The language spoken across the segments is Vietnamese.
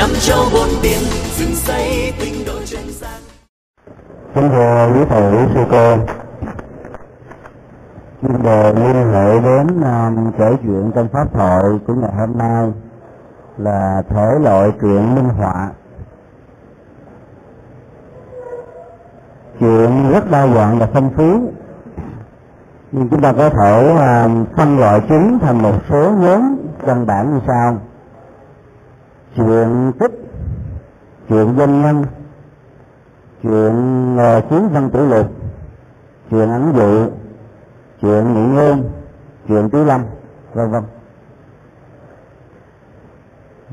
năm châu bốn biển dựng xây tinh độ chân gian. Kính thưa quý thầy quý sư cô. Chuyên đề liên hệ đến um, kể chuyện trong pháp thoại của ngày hôm nay là thể loại truyện minh họa. Chuyện rất đa dạng và phong phú. Nhưng chúng ta có thể um, phân loại chúng thành một số nhóm căn bản như sau chuyện tích chuyện doanh nhân chuyện uh, chiến văn tử lục chuyện ẩn dụ chuyện nghỉ ngơi chuyện tứ lâm vân vân.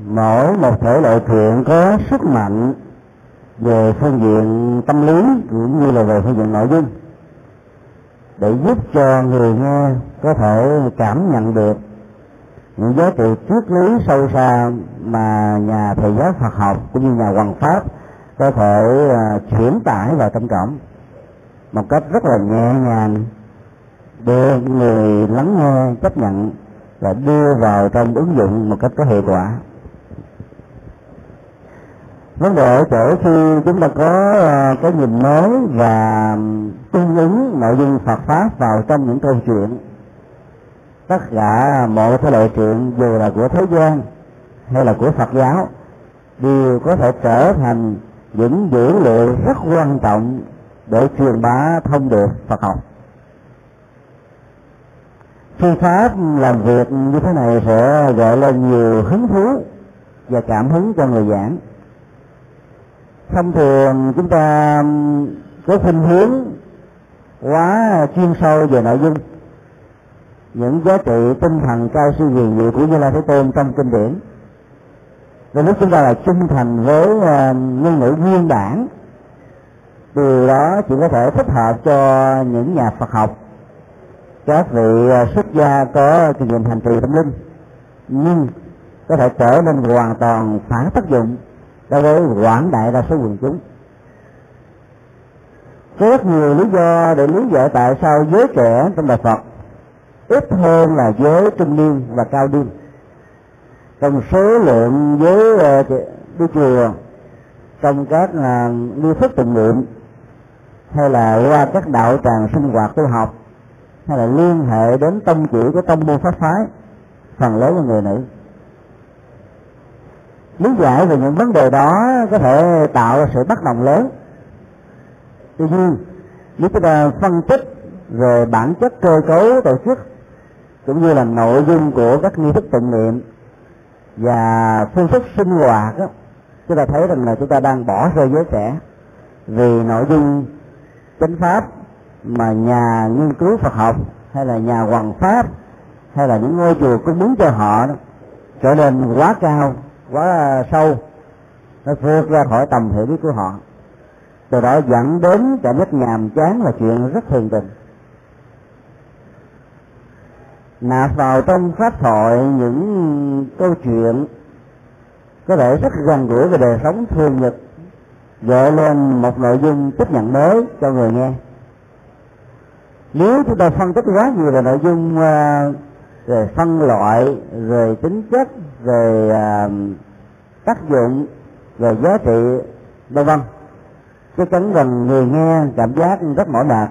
Mỗi một thể loại chuyện có sức mạnh về phương diện tâm lý cũng như là về phương diện nội dung. Để giúp cho người nghe có thể cảm nhận được những giá trị triết lý sâu xa mà nhà thầy giáo Phật học cũng như nhà hoàng pháp có thể à, uh, chuyển tải vào tâm trọng một cách rất là nhẹ nhàng đưa người lắng nghe chấp nhận và đưa vào trong ứng dụng một cách có hiệu quả. Vấn đề ở chỗ khi chúng ta có uh, cái nhìn mới và tương ứng nội dung Phật pháp vào trong những câu chuyện tất cả mọi thể loại chuyện dù là của thế gian hay là của Phật giáo đều có thể trở thành những dữ liệu rất quan trọng để truyền bá thông điệp Phật học. Phương pháp làm việc như thế này sẽ gợi lên nhiều hứng thú và cảm hứng cho người giảng. Thông thường chúng ta có khuynh hướng quá chuyên sâu về nội dung những giá trị tinh thần cao siêu huyền diệu của Như Lai Thế Tôn trong kinh điển. Và lúc chúng ta là trung thành với ờ, ngôn ngữ nguyên bản điều đó chỉ có thể thích hợp cho những nhà Phật học, các vị ờ, xuất gia có kinh nghiệm hành trì tâm linh, nhưng có thể trở nên hoàn toàn phản tác dụng đối với quảng đại đa số quần chúng. Có rất nhiều lý do để lý giải tại sao giới trẻ trong đạo Phật ít hơn là giới trung niên và cao niên. Trong số lượng giới uh, đi chùa trong các uh, nghi thức tình nguyện hay là qua các đạo tràng sinh hoạt tu học hay là liên hệ đến tông chỉ của tông môn pháp phái phần lớn là người nữ. Lý giải về những vấn đề đó có thể tạo ra sự bất đồng lớn. Tuy nhiên nếu chúng ta phân tích về bản chất cơ cấu tổ chức cũng như là nội dung của các nghi thức tụng niệm và phương thức sinh hoạt đó, chúng ta thấy rằng là chúng ta đang bỏ rơi giới trẻ vì nội dung chánh pháp mà nhà nghiên cứu Phật học hay là nhà hoàng pháp hay là những ngôi chùa cung ứng cho họ đó, trở nên quá cao quá sâu nó vượt ra khỏi tầm hiểu biết của họ. Từ đó dẫn đến cảm giác nhàm chán là chuyện rất thường tình nạp vào trong pháp thoại những câu chuyện có thể rất gần gũi về đời sống thường nhật, gợi lên một nội dung tiếp nhận mới cho người nghe. Nếu chúng ta phân tích quá nhiều về nội dung à, về phân loại, về tính chất, về à, tác dụng, về giá trị, vân vân, chắc chắn rằng người nghe cảm giác rất mỏi mệt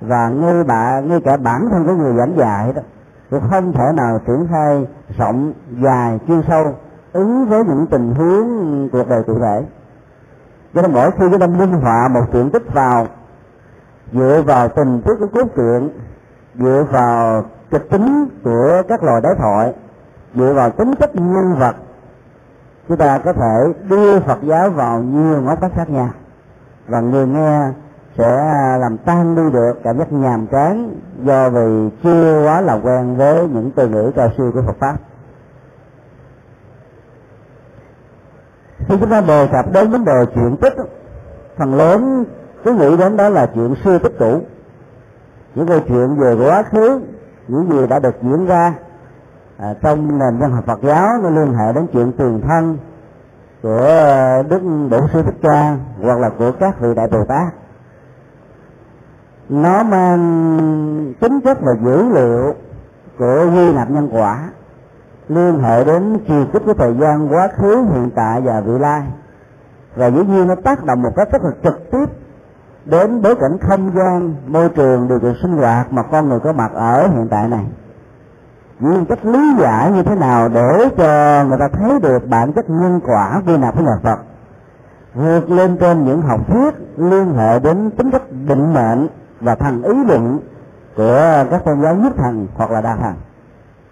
và ngay bạn ngay cả bản thân của người giảng dạy đó cũng không thể nào triển khai rộng, dài, chuyên sâu, ứng với những tình huống cuộc đời cụ thể. Cho nên mỗi khi chúng ta minh họa một chuyện tích vào, dựa vào tình tiết của cốt truyện, dựa vào kịch tính của các loài đối thoại, dựa vào tính chất nhân vật, chúng ta có thể đưa Phật giáo vào nhiều ngóc cách khác nhau. Và người nghe sẽ làm tan đi được cảm giác nhàm chán do vì chưa quá là quen với những từ ngữ cao siêu của Phật pháp. Khi chúng ta đề cập đến vấn đề chuyện tích, phần lớn cứ nghĩ đến đó là chuyện xưa tích cũ, những câu chuyện về quá khứ, những gì đã được diễn ra à, trong nền văn học Phật giáo nó liên hệ đến chuyện tiền thân của Đức Bổn Sư Thích Ca hoặc là của các vị Đại Bồ Tát nó mang tính chất và dữ liệu của quy nạp nhân quả, liên hệ đến chiều kích của thời gian, quá khứ, hiện tại và vị lai. Và dĩ nhiên nó tác động một cách rất là trực tiếp đến bối cảnh không gian, môi trường, điều kiện sinh hoạt mà con người có mặt ở hiện tại này. Nhưng cách lý giải như thế nào để cho người ta thấy được bản chất nhân quả quy nạp của nhà Phật vượt lên trên những học thuyết liên hệ đến tính chất định mệnh và thành ý luận của các tôn giáo nhất thần hoặc là đa thần.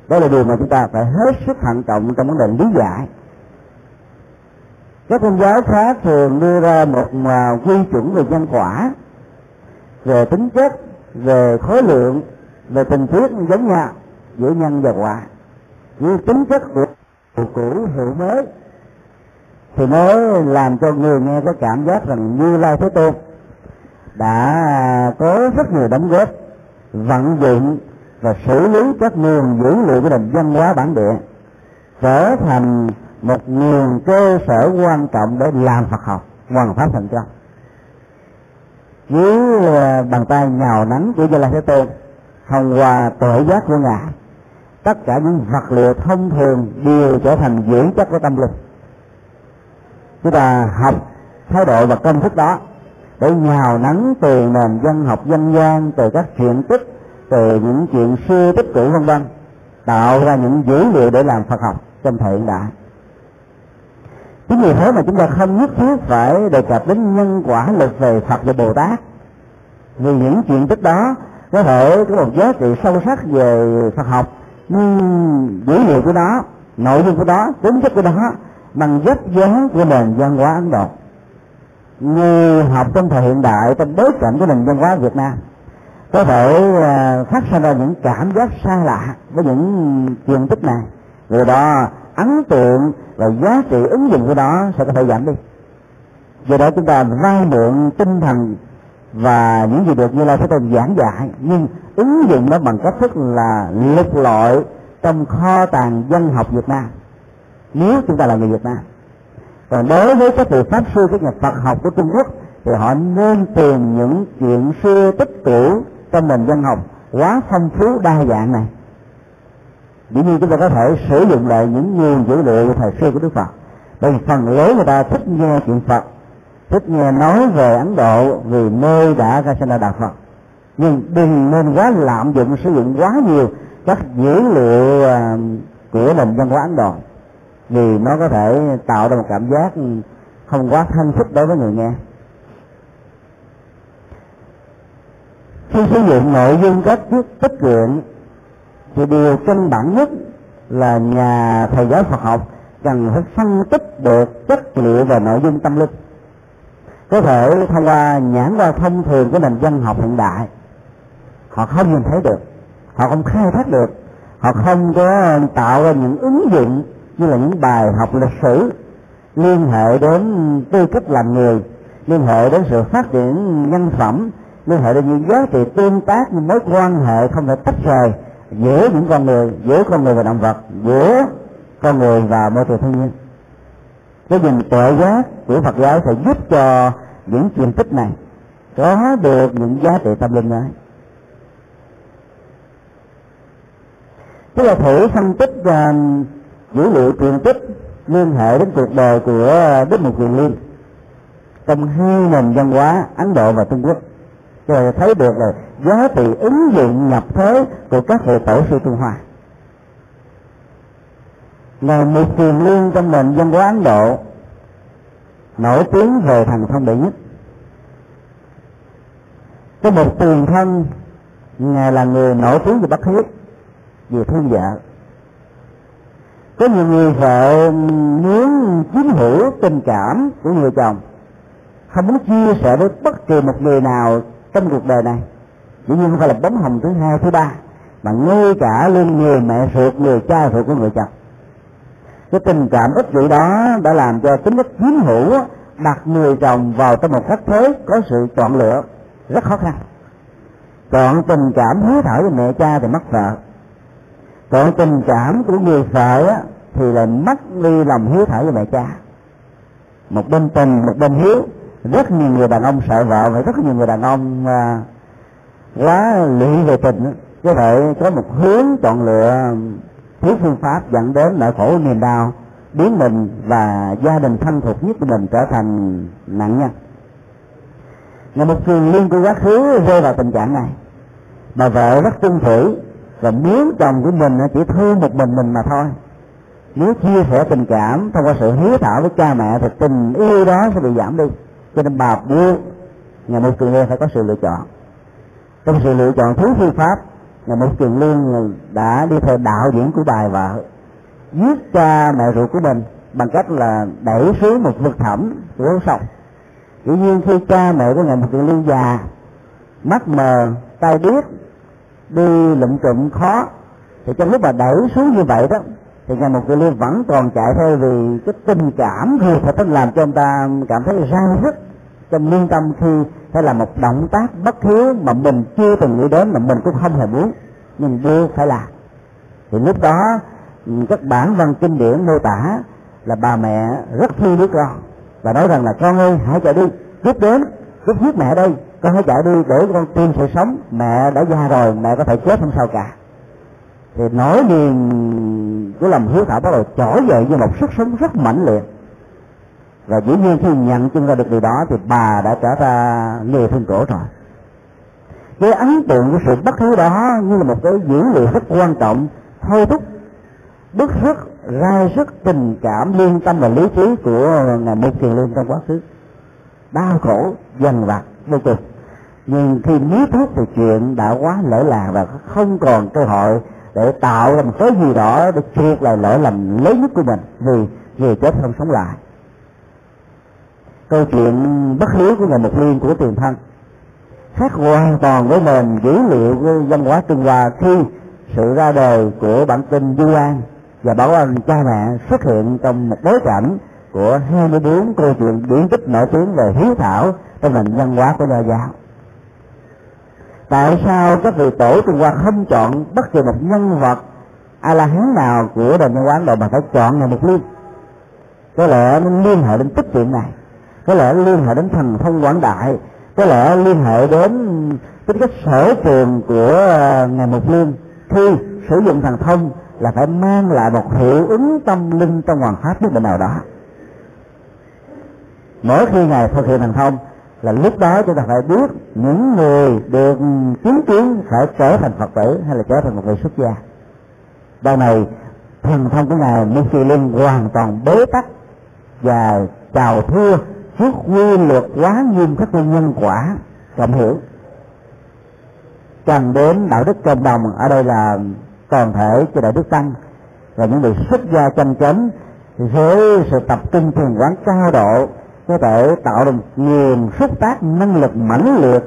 Đó là điều mà chúng ta phải hết sức thận trọng trong vấn đề lý giải. Các tôn giáo khác thường đưa ra một à, quy chuẩn về nhân quả, về tính chất, về khối lượng, về tình tiết giống nhau giữa nhân và quả. Như tính chất của cũ hiệu mới thì mới làm cho người nghe có cảm giác rằng như lai thế tôn đã có rất nhiều đóng góp, vận dụng và xử lý các nguồn dữ liệu của nền văn hóa bản địa trở thành một nguồn cơ sở quan trọng để làm Phật học, hoàn pháp thành công dưới bàn tay nhào nắng của Gia La Thế Tôn thông qua tội giác của ngài, tất cả những vật liệu thông thường đều trở thành dưỡng chất của tâm linh. Chúng ta học thái độ và công thức đó để nhào nắng từ nền dân học dân gian, từ các chuyện tích, từ những chuyện xưa tích cũ, vân vân, tạo ra những dữ liệu để làm Phật học trong thời hiện đại. Chính vì thế mà chúng ta không nhất thiết phải đề cập đến nhân quả lực về Phật và Bồ Tát. Vì những chuyện tích đó có thể có một giá trị sâu sắc về Phật học, nhưng dữ liệu của nó, nội dung của đó tính chất của đó bằng vết dáng của nền văn hóa Ấn Độ như học trong thời hiện đại, trong bối cảnh của nền văn hóa Việt Nam, có thể à, phát sinh ra những cảm giác xa lạ với những truyền tích này. Người đó, ấn tượng và giá trị ứng dụng của đó sẽ có thể giảm đi. Do đó chúng ta vay mượn tinh thần và những gì được như là sẽ tôn giảng dạy, nhưng ứng dụng nó bằng cách thức là lục lọi trong kho tàng dân học Việt Nam. Nếu chúng ta là người Việt Nam còn đối với các vị pháp sư các nhà Phật học của Trung Quốc, thì họ nên tìm những chuyện xưa tích cũ trong nền dân học quá phong phú đa dạng này. Dĩ nhiên chúng ta có thể sử dụng lại những nguồn dữ liệu thời xưa của Đức Phật. Bởi vì phần lớn người ta thích nghe chuyện Phật, thích nghe nói về Ấn Độ vì nơi đã ra sinh ra đạo Phật. Nhưng đừng nên quá lạm dụng sử dụng quá nhiều các dữ liệu à, của nền văn hóa Ấn Độ vì nó có thể tạo ra một cảm giác không quá thân thích đối với người nghe. Khi sử dụng nội dung các thuyết tích truyện thì điều căn bản nhất là nhà thầy giáo Phật học cần phải phân tích được chất liệu và nội dung tâm linh. Có thể thông qua nhãn qua thông thường của nền văn học hiện đại, họ không nhìn thấy được, họ không khai thác được, họ không có tạo ra những ứng dụng như là những bài học lịch sử liên hệ đến tư cách làm người liên hệ đến sự phát triển nhân phẩm liên hệ đến những giá trị tương tác những mối quan hệ không thể tách rời giữa những con người giữa con người và động vật giữa con người và môi trường thiên nhiên. Cái nhìn tuệ giác của Phật giáo sẽ giúp cho những chuyện tích này có được những giá trị tâm linh ấy tức là thử phân tích uh, dữ liệu truyền tích liên hệ đến cuộc đời của Đức Mục quyền Liên trong hai nền văn hóa Ấn Độ và Trung Quốc. Rồi thấy được là giá trị ứng dụng nhập thế của các hệ tổ sư Trung Hoa. Là một quyền liên trong nền văn hóa Ấn Độ nổi tiếng về thần thông đệ nhất. Có một tiền thân, ngài là người nổi tiếng về bất hiếu về thương vợ có nhiều người vợ muốn chiếm hữu tình cảm của người chồng. Không muốn chia sẻ với bất kỳ một người nào trong cuộc đời này. Dĩ nhiên không phải là bóng hồng thứ hai, thứ ba, mà ngay cả lên người mẹ ruột, người cha ruột của người chồng. Cái tình cảm ích kỷ đó đã làm cho tính cách chiếm hữu đặt người chồng vào trong một cách thế có sự chọn lựa rất khó khăn. Chọn tình cảm hiếu thảo với mẹ cha thì mất vợ còn tình cảm của người vợ á, thì là mất đi lòng hiếu thảo với mẹ cha. Một bên tình một bên hiếu. Rất nhiều người đàn ông sợ vợ và rất nhiều người đàn ông à, quá lụy về tình có thể có một hướng chọn lựa thiếu phương pháp dẫn đến nỗi khổ niềm đau biến mình và gia đình thân thuộc nhất của mình trở thành nạn nhân. Là một trường liên của quá khứ rơi vào tình trạng này. Bà vợ rất tuân thủy và muốn chồng của mình chỉ thương một mình mình mà thôi. Nếu chia sẻ tình cảm thông qua sự hiếu thảo với cha mẹ thì tình yêu đó sẽ bị giảm đi. Cho nên bà buộc nhà một cường lương phải có sự lựa chọn. Trong sự lựa chọn thứ phương pháp, nhà một cường lương đã đi theo đạo diễn của bài vợ, giết cha mẹ ruột của mình bằng cách là đẩy xuống một vực thẳm của sông. Dĩ nhiên khi cha mẹ của ngài một cường lương già, mắt mờ tay điếc đi lụm trụm khó. Thì trong lúc mà đẩy xuống như vậy đó, thì ngài một cái liên vẫn còn chạy theo vì cái tình cảm khi phải làm cho ông ta cảm thấy răng rứt trong lương tâm khi phải làm một động tác bất hiếu mà mình chưa từng nghĩ đến mà mình cũng không hề muốn, nhưng đưa phải làm. Thì lúc đó ừ, các bản văn kinh điển mô tả là bà mẹ rất thương đứa con và nói rằng là, con ơi, hãy chạy đi tiếp đến giúp giết mẹ đây con hãy chạy đi, để con tìm sự sống, mẹ đã già rồi, mẹ có thể chết không sao cả. Thì nỗi niềm của lòng hiếu thảo bắt đầu trỗi dậy như một sức sống rất mãnh liệt. Và dĩ nhiên khi nhận chân ra được điều đó thì bà đã trở ra người thương cổ rồi. Cái ấn tượng của sự bất hiếu đó như là một cái dữ liệu rất quan trọng, thôi thúc bức rất ra sức tình cảm liên tâm và lý trí của ngài mục kiền Lương trong quá khứ. Đau khổ, dằn vặt, vô cùng nhưng khi lý thuyết thì chuyện đã quá lỡ làng và không còn cơ hội để tạo ra một cái gì đó để triệt lại lỗi lầm lớn nhất của mình, vì người chết không sống lại. Câu chuyện bất hiếu của ngài mục liên của tiền thân khác hoàn toàn với nền dữ liệu của văn hóa trung hoa khi sự ra đời của bản tin du an và bảo an cha mẹ xuất hiện trong một bối cảnh của 24 câu chuyện điển tích nổi tiếng về hiếu thảo trong nền văn hóa của nho giáo tại sao các vị tổ trung hoa không chọn bất kỳ một nhân vật a la hán nào của Đền văn Quán ấn độ mà phải chọn ngày một liên? Có lẽ nó liên hệ đến tích chuyện này. Có lẽ liên hệ đến thần thông quảng đại. Có lẽ liên hệ đến tính cách sở trường của ngày ngài mục liên. Khi sử dụng thần thông là phải mang lại một hiệu ứng tâm linh trong hoàn pháp nhất định nào đó. Mỗi khi ngài thực hiện thần thông là lúc đó chúng ta phải biết những người được chứng kiến phải trở thành phật tử hay là trở thành một người xuất gia. Đằng này, thần thông của ngài Musi Linh hoàn toàn bế tắc và chào thưa trước quy luật quá nghiêm khắc của nhân quả cộng hưởng. Cần đến đạo đức cộng đồng, ở đây là toàn thể cho đạo đức tăng và những người xuất gia chân chánh với sự tập trung thiền quán cao độ có thể tạo được nguồn xúc tác năng lực mãnh liệt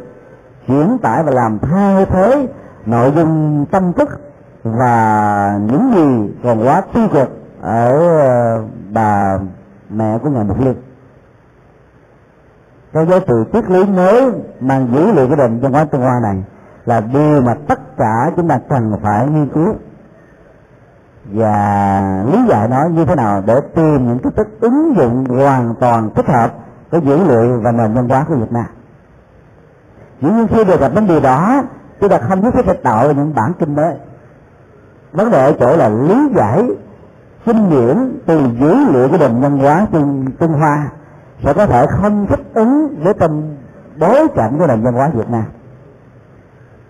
chuyển tải và làm thay thế nội dung tâm thức và những gì còn quá tiêu cực ở ờ, bà mẹ của ngài mục liên. Cái giá trị triết lý mới mang dữ liệu cái định văn hóa trung hoa này là điều mà tất cả chúng ta cần phải nghiên cứu và lý giải nó như thế nào để tìm những cái thức ứng dụng hoàn toàn thích hợp với dữ liệu và nền văn hóa của Việt Nam. Dĩ nhiên khi đề cập đến điều đó, chúng ta không nhất thiết phải tạo ra những bản kinh mới. Vấn đề ở chỗ là lý giải kinh nghiệm từ dữ liệu của nền văn hóa Trung, Trung Hoa sẽ có thể không thích ứng với tâm bối cảnh của nền văn hóa Việt Nam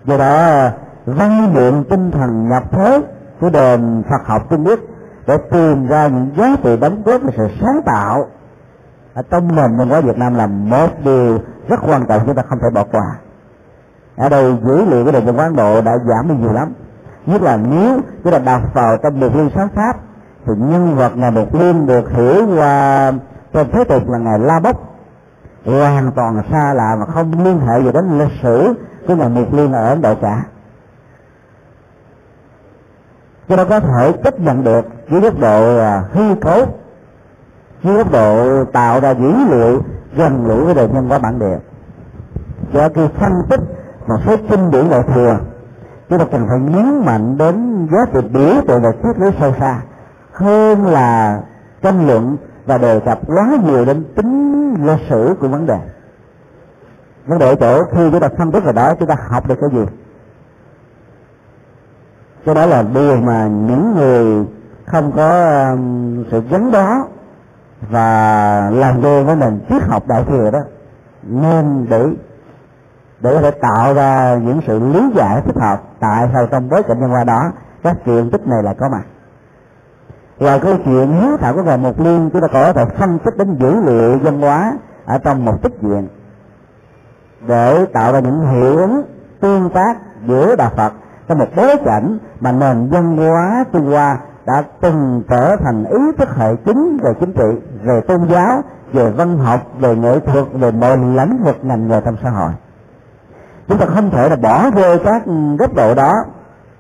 do đó văn luyện tinh thần nhập thế của đền Phật học Trung Quốc để tìm ra những giá trị đóng góp và sự sáng tạo. Ở trong nền văn hóa Việt Nam là một điều rất quan trọng, chúng ta không thể bỏ qua. Ở đây dữ liệu của nền văn hóa Ấn Độ đã giảm đi nhiều lắm. Nhất là nếu chúng ta đọc vào trong một liên sáng pháp, thì nhân vật ngày một liên được hiểu qua trong thế tục là ngày la bốc, hoàn toàn xa lạ mà không liên hệ gì đến lịch sử của ngày một liên ở ấn độ cả cho nó có thể chấp nhận được dưới góc độ à, hư cấu, dưới góc độ tạo ra dữ liệu gần gũi với đời nhân hóa bản địa. Do khi phân tích một số kinh điển đại thừa, chúng ta cần phải nhấn mạnh đến giá trị biểu tượng và triết lý sâu xa hơn là tranh luận và đề cập quá nhiều đến tính lịch sử của vấn đề. Vấn đề ở chỗ khi chúng ta phân tích vào đó, chúng ta học được cái gì? Cái đó là điều mà những người không có um, sự gắn bó và làm quen với nền triết học đại thừa đó, nên để để có thể tạo ra những sự lý giải thích hợp tại sao trong bối cảnh nhân qua đó, các chuyện tích này là có mặt. Ngoài câu chuyện hiếu thảo của ngài một liên, chúng ta có thể phân tích đến dữ liệu văn hóa ở trong một tích diện để tạo ra những hiệu ứng tương tác giữa đạo phật trong một bối cảnh mà nền văn hóa trung hoa đã từng trở thành ý thức hệ chính về chính trị về tôn giáo về văn học về nghệ thuật về mọi lĩnh vực ngành nghề trong xã hội. Chúng ta không thể là bỏ rơi các góc độ đó.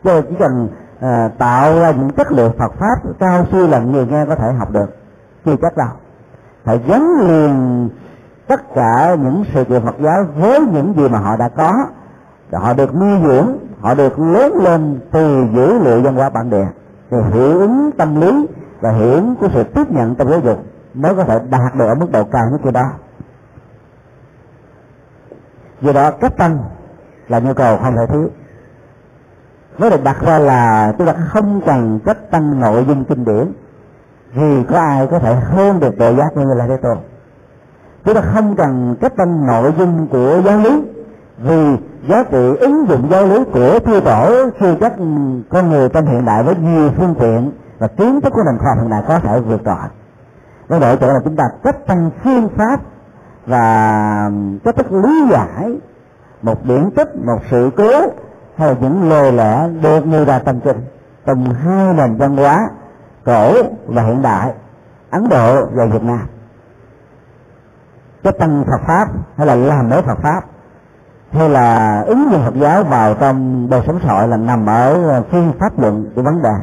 Cho chỉ cần à, tạo ra những chất lượng Phật pháp cao siêu là người nghe có thể học được. Chưa chắc đâu. Phải gắn liền tất cả những sự kiện Phật giáo với những gì mà họ đã có họ được nuôi dưỡng, họ được lớn lên từ dữ liệu văn hóa bản địa thì hiệu ứng tâm lý và hiệu ứng của sự tiếp nhận trong giáo dục, mới có thể đạt được ở mức độ cao nhất kia đó. Do đó, cách tăng là nhu cầu không thể thiếu. Mới được đặt ra là chúng ta không cần cách tăng nội dung kinh điển, vì có ai có thể hơn được độ giác như là thế tôn. Chúng ta không cần cách tăng nội dung của giáo lý vì giá trị ứng dụng giáo lý của thư tổ khi các con người trong hiện đại với nhiều phương tiện và kiến thức của nền khoa học hiện đại có thể vượt trội. Do đề chỗ là chúng ta cách tăng phương pháp và cách thức lý giải một điển tích, một sự cố hay là những lời lẽ được nêu ra tâm kinh trong hai nền văn hóa cổ và hiện đại, ấn độ và việt nam. Cái tăng phật pháp hay là làm mới phật pháp hay là ứng dụng phật giáo vào trong đời sống xã hội là nằm ở ờ, phương pháp luận của vấn đề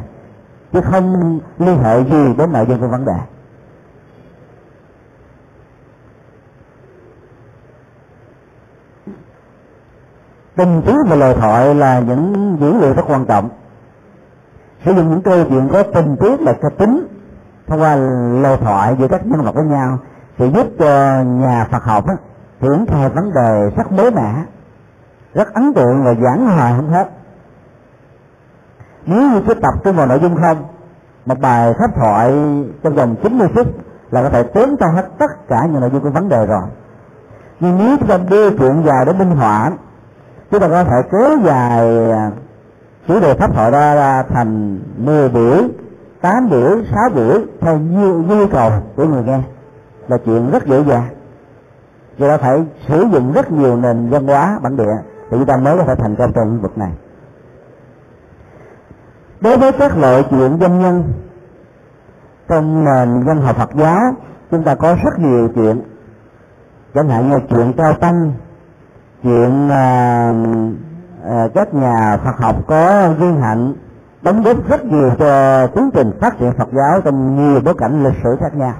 chứ không liên hệ gì đến nội dung của vấn đề. Tình tiết và lời thoại là những dữ liệu rất quan trọng. Sử dụng những câu chuyện có tình tiết là kịch tính thông qua lời thoại giữa các nhân vật với nhau sẽ giúp cho nhà Phật học á, theo vấn đề rất mới mẻ rất ấn tượng và giảng hòa không hết. Nếu như cứ tập trung vào nội dung không một bài pháp thoại trong vòng 90 phút là có thể tóm cho hết tất cả những nội dung của vấn đề rồi. Nhưng nếu chúng ta đưa chuyện dài để minh họa chúng ta có thể kéo dài à, chủ đề pháp thoại ra, ra thành 10 buổi 8 buổi 6 buổi theo nhu, nhu cầu của người nghe là chuyện rất dễ dàng. Do đó phải sử dụng rất nhiều nền văn hóa bản địa thì chúng ta mới có thể thành công trong lĩnh vực này. Đối với các loại chuyện doanh nhân trong nền văn học Phật giáo chúng ta có rất nhiều chuyện. Chẳng hạn như chuyện cao tăng chuyện à, à, các nhà Phật học có duyên hạnh đóng góp rất nhiều cho tiến trình phát triển Phật giáo trong nhiều bối cảnh lịch sử khác nhau.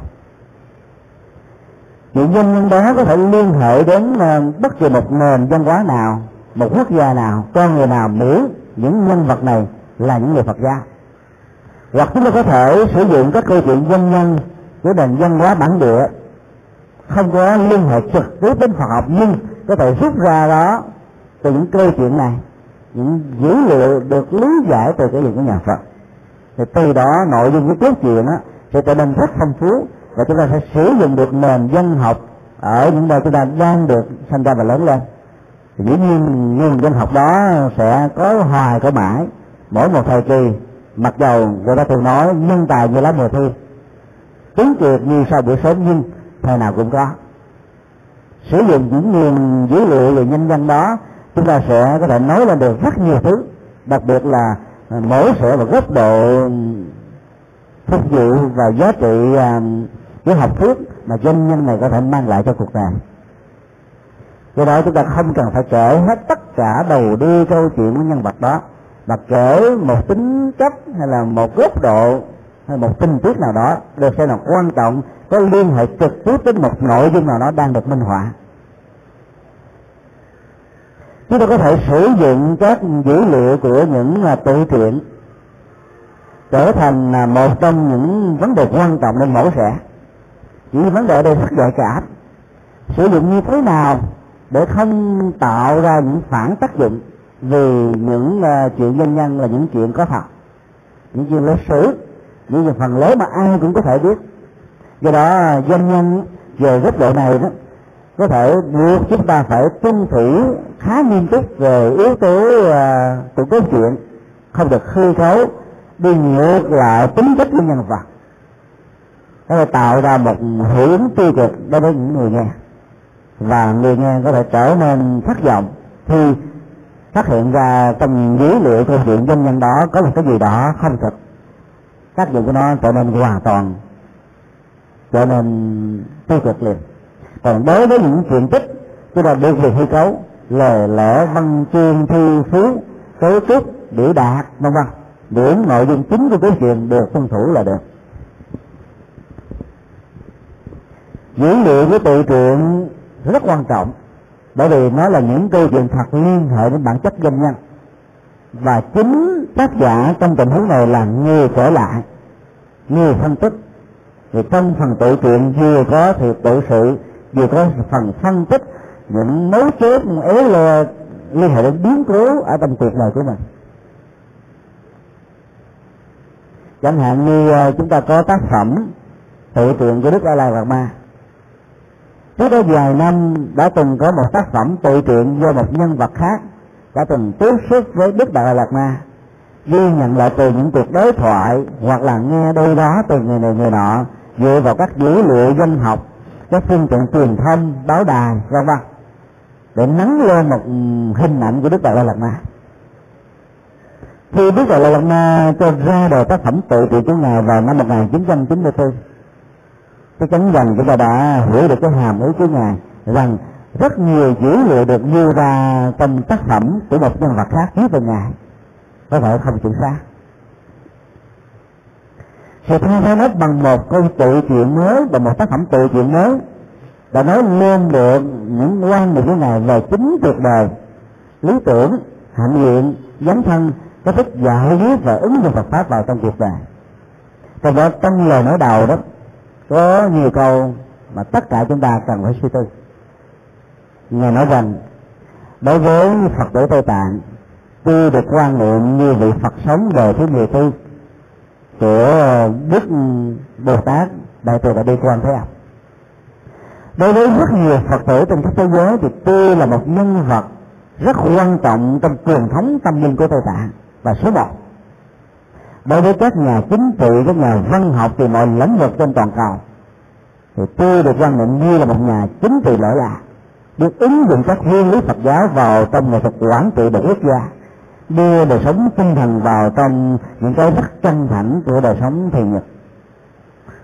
Những doanh nhân đó có thể liên hệ đến à, bất kỳ một nền văn hóa nào một quốc gia nào con người nào muốn những nhân vật này là những người Phật gia, hoặc chúng ta có thể sử dụng các câu chuyện dân nhân của nền văn hóa bản địa. Không có liên hệ trực tiếp đến Phật học nhưng có thể rút ra đó từ những câu chuyện này những dữ liệu được lý giải từ cái gì của nhà Phật. Thì từ đó nội dung của cốt truyện đó sẽ trở nên rất phong phú và chúng ta sẽ sử dụng được nền dân học ở những nơi chúng ta đang được sinh ra và lớn lên thì dĩ nhiên nguồn dân học đó sẽ có hoài có mãi. Mỗi một thời kỳ mặc dầu người ta thường nói nhân tài như lá mùa thu tiếng kiệt như sau buổi sớm nhưng thời nào cũng có. Sử dụng những nguồn dữ liệu về nhân dân đó chúng ta sẽ có thể nói lên được rất nhiều thứ đặc biệt là mỗi sẽ một góc độ phục vụ và giá trị à, cái học thuyết mà doanh nhân này có thể mang lại cho cuộc đời do đó chúng ta không cần phải kể hết tất cả đầu đuôi câu chuyện của nhân vật đó, mà kể một tính chất hay là một góc độ hay một tình tiết nào đó được xem là quan trọng, có liên hệ trực tiếp đến một nội dung nào đó đang được minh họa. Chúng ta có thể sử dụng các dữ liệu của những tự truyện trở thành một trong những vấn đề quan trọng để mổ xẻ. Chỉ vấn đề ở đây rất gợi cảm sử dụng như thế nào? Để không tạo ra những phản tác dụng vì những uh, chuyện nhân nhân là những chuyện có thật. Những chuyện lịch sử những phần lớn mà ai cũng có thể biết. Do đó doanh nhân về góc độ này đó có thể buộc chúng ta phải tuân thủ khá nghiêm túc về yếu tố uh, của câu chuyện không được hư cấu, đi ngược lại tính cách của nhân vật. Nó tạo ra một hiệu ứng tiêu cực đối với những người nghe và người nghe có thể trở nên thất vọng khi phát hiện ra trong dữ liệu câu chuyện doanh nhân đó có một cái gì đó không thực. Tác dụng của nó trở nên hoàn toàn, trở nên tiêu cực liền. Còn đối với những chuyện tích chúng ta được việc hư cấu, lời lẽ, văn chương, thư, phú, cấu trúc, biểu đạt, vân vân những nội dung chính của câu chuyện được tuân thủ là được. Dữ liệu của tự truyện rất quan trọng, bởi vì nó là những câu chuyện thật liên hệ đến bản chất doanh nhân và chính tác giả trong tình huống này là người trở lại người phân tích. Thì trong phần tự truyện vừa có thì tự sự, vừa có phần phân tích, những mấu chốt éo le liên hệ đến biến cố ở trong cuộc đời của mình. Chẳng hạn như ờ, chúng ta có tác phẩm tự truyện của đức a la lạt ma trước đó vài năm, đã từng có một tác phẩm tự truyện do một nhân vật khác, đã từng tiếp xúc với đức đại lạt ma, ghi nhận lại từ những cuộc đối thoại hoặc là nghe đôi đó từ người này người nọ, dựa vào các dữ liệu dân học, các phương tiện truyền thông, báo đài, vân vân, để nắng lên một hình ảnh của đức đại lạt ma. Khi đức đại lạt ma cho ra đời tác phẩm tự truyện của ngài vào năm 1994 cái chấn rằng chúng ta đã hiểu được cái hàm ý của ngài, rằng rất nhiều dữ liệu được đưa ra trong tác phẩm của một nhân vật khác viết về ngài. Có thể không chính xác? Thì thay thế nó bằng một câu tự chuyện mới và một tác phẩm tự chuyện mới, đã nói lên được những quan niệm của ngài về chính cuộc đời, lý tưởng, hạnh nguyện, dấn thân có thích giải quyết và ứng dụng Phật pháp vào trong cuộc đời. Trong đó, trong lời nói đầu đó có nhiều câu mà tất cả chúng ta cần phải suy tư. Ngài nói rằng, đối với phật tử tây tạng tôi được quan niệm như vị phật sống đời thứ mười tư của đức bồ tát đại từ đã đi quan thế âm. Đối với rất nhiều phật tử trên khắp thế giới thì tôi là một nhân vật rất quan trọng trong truyền thống tâm linh của tây tạng và số một đối với các nhà chính trị, các nhà văn học từ mọi lĩnh vực trên toàn cầu. Thì tôi được quan niệm như là một nhà chính trị lỗi lạc, được ứng dụng các nguyên lý Phật giáo vào trong nghệ thuật quản trị đời quốc gia, đưa đời sống tinh thần vào trong những cái rất căng thẳng của đời sống thiền nhật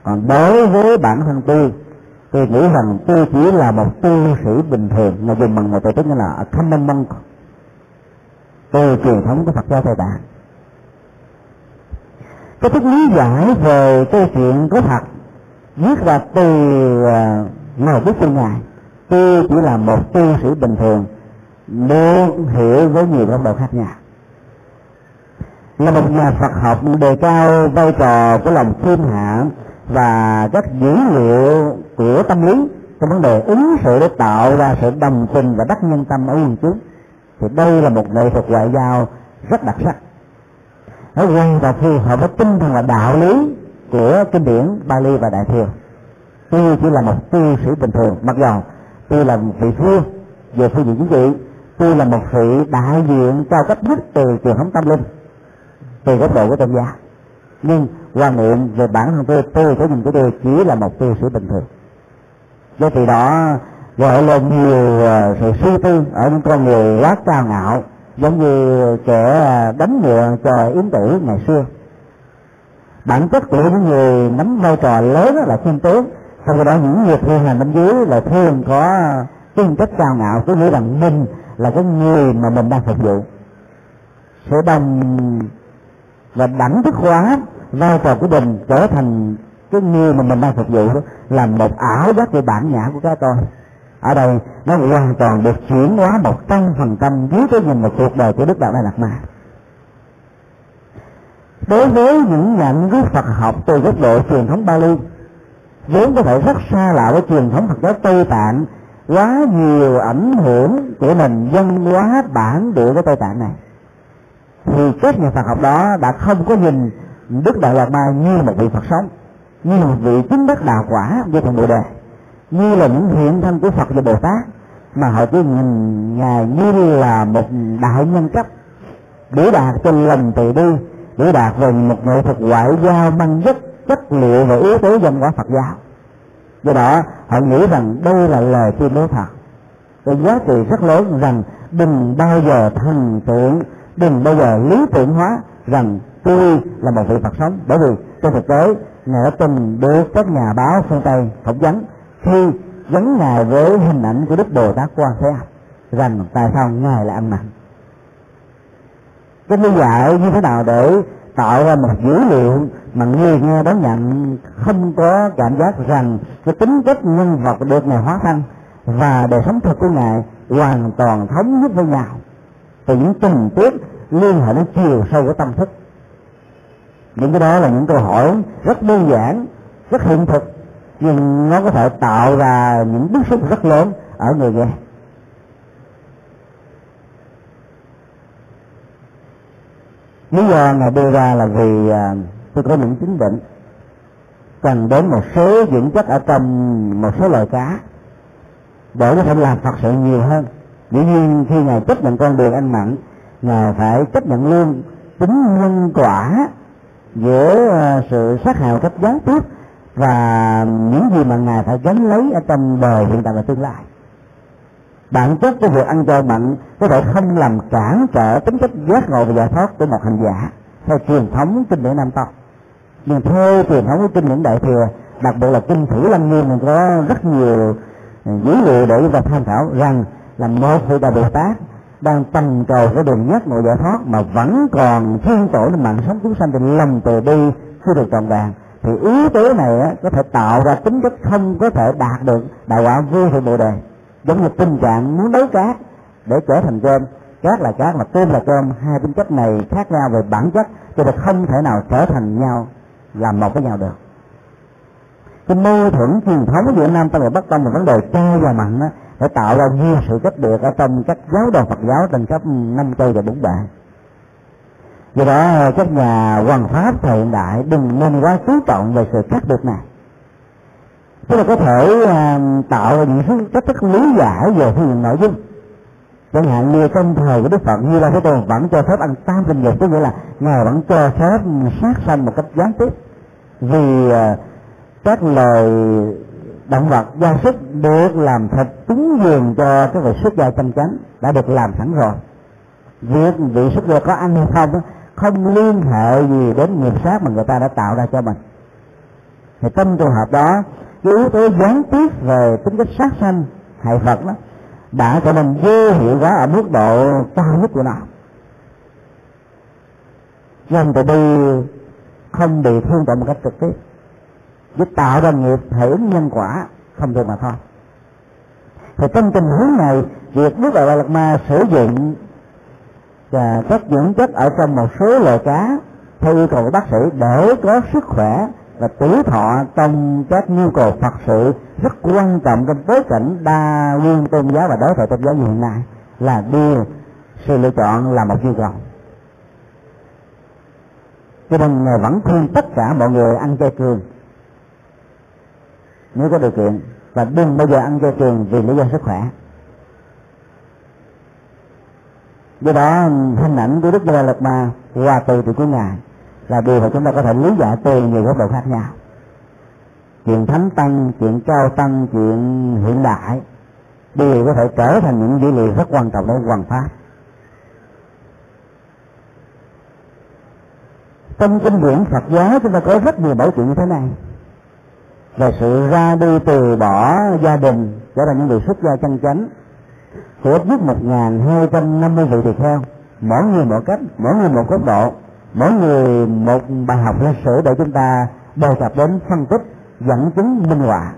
còn đối với bản thân tôi tôi nghĩ rằng tôi chỉ là một tu sĩ bình thường, mà dùng bằng một từ tiếng là a common monk từ truyền thống của Phật giáo Tây Tạng cái thức lý giải về câu chuyện có thật viết ra từ uh, ngài bút của ngài. Tôi chỉ là một tu sĩ bình thường muốn hiểu với nhiều góc độ khác nhau. Là một nhà Phật học đề cao vai trò của lòng khiêm hạ và các dữ liệu của tâm lý trong vấn đề ứng xử để tạo ra sự đồng tình và đắc nhân tâm ở quần chúng. Thì đây là một nghệ thuật ngoại giao rất đặc sắc nó hoàn và phù hợp với tinh thần và đạo lý của kinh điển Bali và Đại thừa. Tôi chỉ là một tu sĩ bình thường, mặc dù tôi là một vị vua về phương diện chính trị, tôi là một vị đại diện cao cấp nhất từ trường thống tâm linh, từ góc độ của tôn giáo. Nhưng quan niệm về bản thân tôi tôi cái nhìn của tôi chỉ là một tu sĩ bình thường. Do từ đó gọi lên nhiều ờ, sự suy tư ở những con người quá cao ngạo giống như kẻ à, đánh ngựa cho yến tử ngày xưa. Bản chất của những người nắm vai trò lớn là khiêm tốn sau đó, những người thường hành bên dưới là thường có tính chất cao ngạo, cứ nghĩ rằng mình là cái người mà mình đang phục vụ. Sẽ đồng và đẳng thức hóa vai trò của mình trở thành cái người mà mình đang phục vụ đó, là một ảo giác về bản ngã của cái tôi ở đây, nó hoàn toàn được chuyển hóa một trăm phần trăm dưới cái nhìn một cuộc đời của đức đạo đại lạt ma. Đối với những nhận nghiên Phật học từ góc độ truyền thống Bali, vốn có thể rất xa lạ với truyền thống Phật giáo Tây Tạng, quá nhiều ảnh hưởng của nền văn hóa bản địa của tây tạng này. Thì các nhà Phật học đó đã không có nhìn Đức Đại Lạt Ma như một vị Phật sống, như một vị chính đắc đạo quả với thần bồ đề như là những hiện thân của Phật và Bồ Tát, mà họ cứ nhìn ngài như là một đại nhân cấp biểu đạt trên lòng từ bi, biểu đạt về một nghệ thuật ngoại giao mang rất chất liệu và yếu tố dân quả Phật giáo. Do đó, họ nghĩ rằng đây là lời tuyên bố thật. Cái giá trị rất lớn rằng đừng bao giờ thần tượng, đừng bao giờ lý tưởng hóa rằng tôi là một vị Phật sống. Bởi vì trên thực tế ngài đã từng được các nhà báo phương Tây phỏng vấn khi gắn ngài với hình ảnh của Đức Bồ Tát Quan Thế Âm, rằng tại sao ngài lại ăn mặn? Cái lý giải như thế nào để tạo ra một dữ liệu mà người nghe đón nhận không có cảm giác rằng cái tính chất nhân vật được ngài hóa thân và đời sống thực của ngài hoàn toàn thống nhất với nhau từ những tình tiết liên hệ đến chiều sâu của tâm thức. Những cái đó là những câu hỏi rất đơn giản, rất hiện thực nhưng nó có thể tạo ra những bức xúc rất lớn ở người nghe. Lý do ngài đưa ra là vì à, tôi có những chứng bệnh. Cần đến một số dưỡng chất ở trong một số loài cá để có thể làm phật sự nhiều hơn. Dĩ nhiên khi ngài chấp nhận con đường anh mặn ngài phải chấp nhận luôn tính nhân quả giữa à, sự sát hại cách gián tiếp và những gì mà ngài phải gánh lấy ở trong đời hiện tại và tương lai. Bản chất của việc ăn cho mạnh, có thể không làm cản trở tính chất giác ngộ và giải thoát của một hành giả theo truyền thống kinh điển nam tông. Nhưng theo truyền thống của kinh điển đại thừa, đặc biệt là kinh thủy lâm nghiêm mình có rất nhiều dữ liệu để chúng ta tham khảo rằng là một vị đại bồ tát đang tầm cầu cái đường nhất ngộ giải thoát mà vẫn còn thiên tổ lên mạng sống chúng sanh thì lòng từ bi chưa được trọn vẹn thì yếu tố này á, có thể tạo ra tính chất không có thể đạt được đạo quả vô thượng bồ đề. Giống như tình trạng muốn đấu cát để trở thành cơm. Cát là cát mà tôm là cơm. Hai tính chất này khác nhau về bản chất cho nên không thể nào trở thành nhau làm một với nhau được. Cái mâu thuẫn truyền thống giữa nam tông và bắc tông là vấn đề chay và mặn đó, để tạo ra nhiều sự cách biệt ở trong các giáo đoàn Phật giáo trên khắp năm châu và bốn bể do đó, các nhà hoàng pháp thời hiện đại đừng nên quá chú trọng về sự khác biệt này. Tức là có thể à, tạo ra những cách thức lý giải về phương diện nội dung. Chẳng hạn như trong thời của đức phật, như là thế tôn vẫn cho phép ăn tam tình dục tức nghĩa là ngài vẫn cho phép sát sanh một cách gián tiếp. Vì à, các lời động vật gia súc được làm thịt cúng dường cho cái vị xuất gia chân chánh đã được làm sẵn rồi. Việc vị xuất gia có ăn hay không không liên hệ gì đến nghiệp sát mà người ta đã tạo ra cho mình. Thì trong trường hợp đó, cái yếu tố gián tiếp về tính cách sát sanh hại phật đó, đã trở nên vô hiệu hóa ở mức độ cao nhất của nó. Dân từ bi không bị thương tổn một cách trực tiếp. Chỉ tạo ra nghiệp thể ứng nhân quả, không được mà thôi. Thì trong tình huống này, việc đức đại lạt ma sử dụng và các dưỡng chất ở trong một số loài cá theo yêu cầu của bác sĩ để có sức khỏe và tuổi thọ trong các nhu cầu Phật sự rất quan trọng trong bối cảnh đa nguyên tôn giáo và đối thoại tôn giáo như hiện nay là điều sự lựa chọn là một nhu cầu. Cho nên ngài vẫn khuyên tất cả mọi người ăn chay trường. Nếu có điều kiện, và đừng bao giờ ăn chay trường vì lý do sức khỏe. Do đó, hình ảnh của đức Đà Lạt Ma qua từ từ của ngài là điều mà chúng ta có thể lý giải từ nhiều góc độ khác nhau. Chuyện thánh tăng, chuyện cao tăng, chuyện hiện đại đều có thể trở thành những dữ liệu rất quan trọng để hoàn pháp. Trong kinh điển Phật giáo, chúng ta có rất nhiều bảo chuyện như thế này. Về sự ra đi từ bỏ gia đình trở thành những người xuất gia chân chánh của ít nhất một ngàn hai trăm năm mươi vị tỳ kheo. Mỗi người một cách, mỗi người một góc độ, mỗi người một bài học lịch sử để chúng ta đề cập đến phân tích, dẫn chứng minh họa.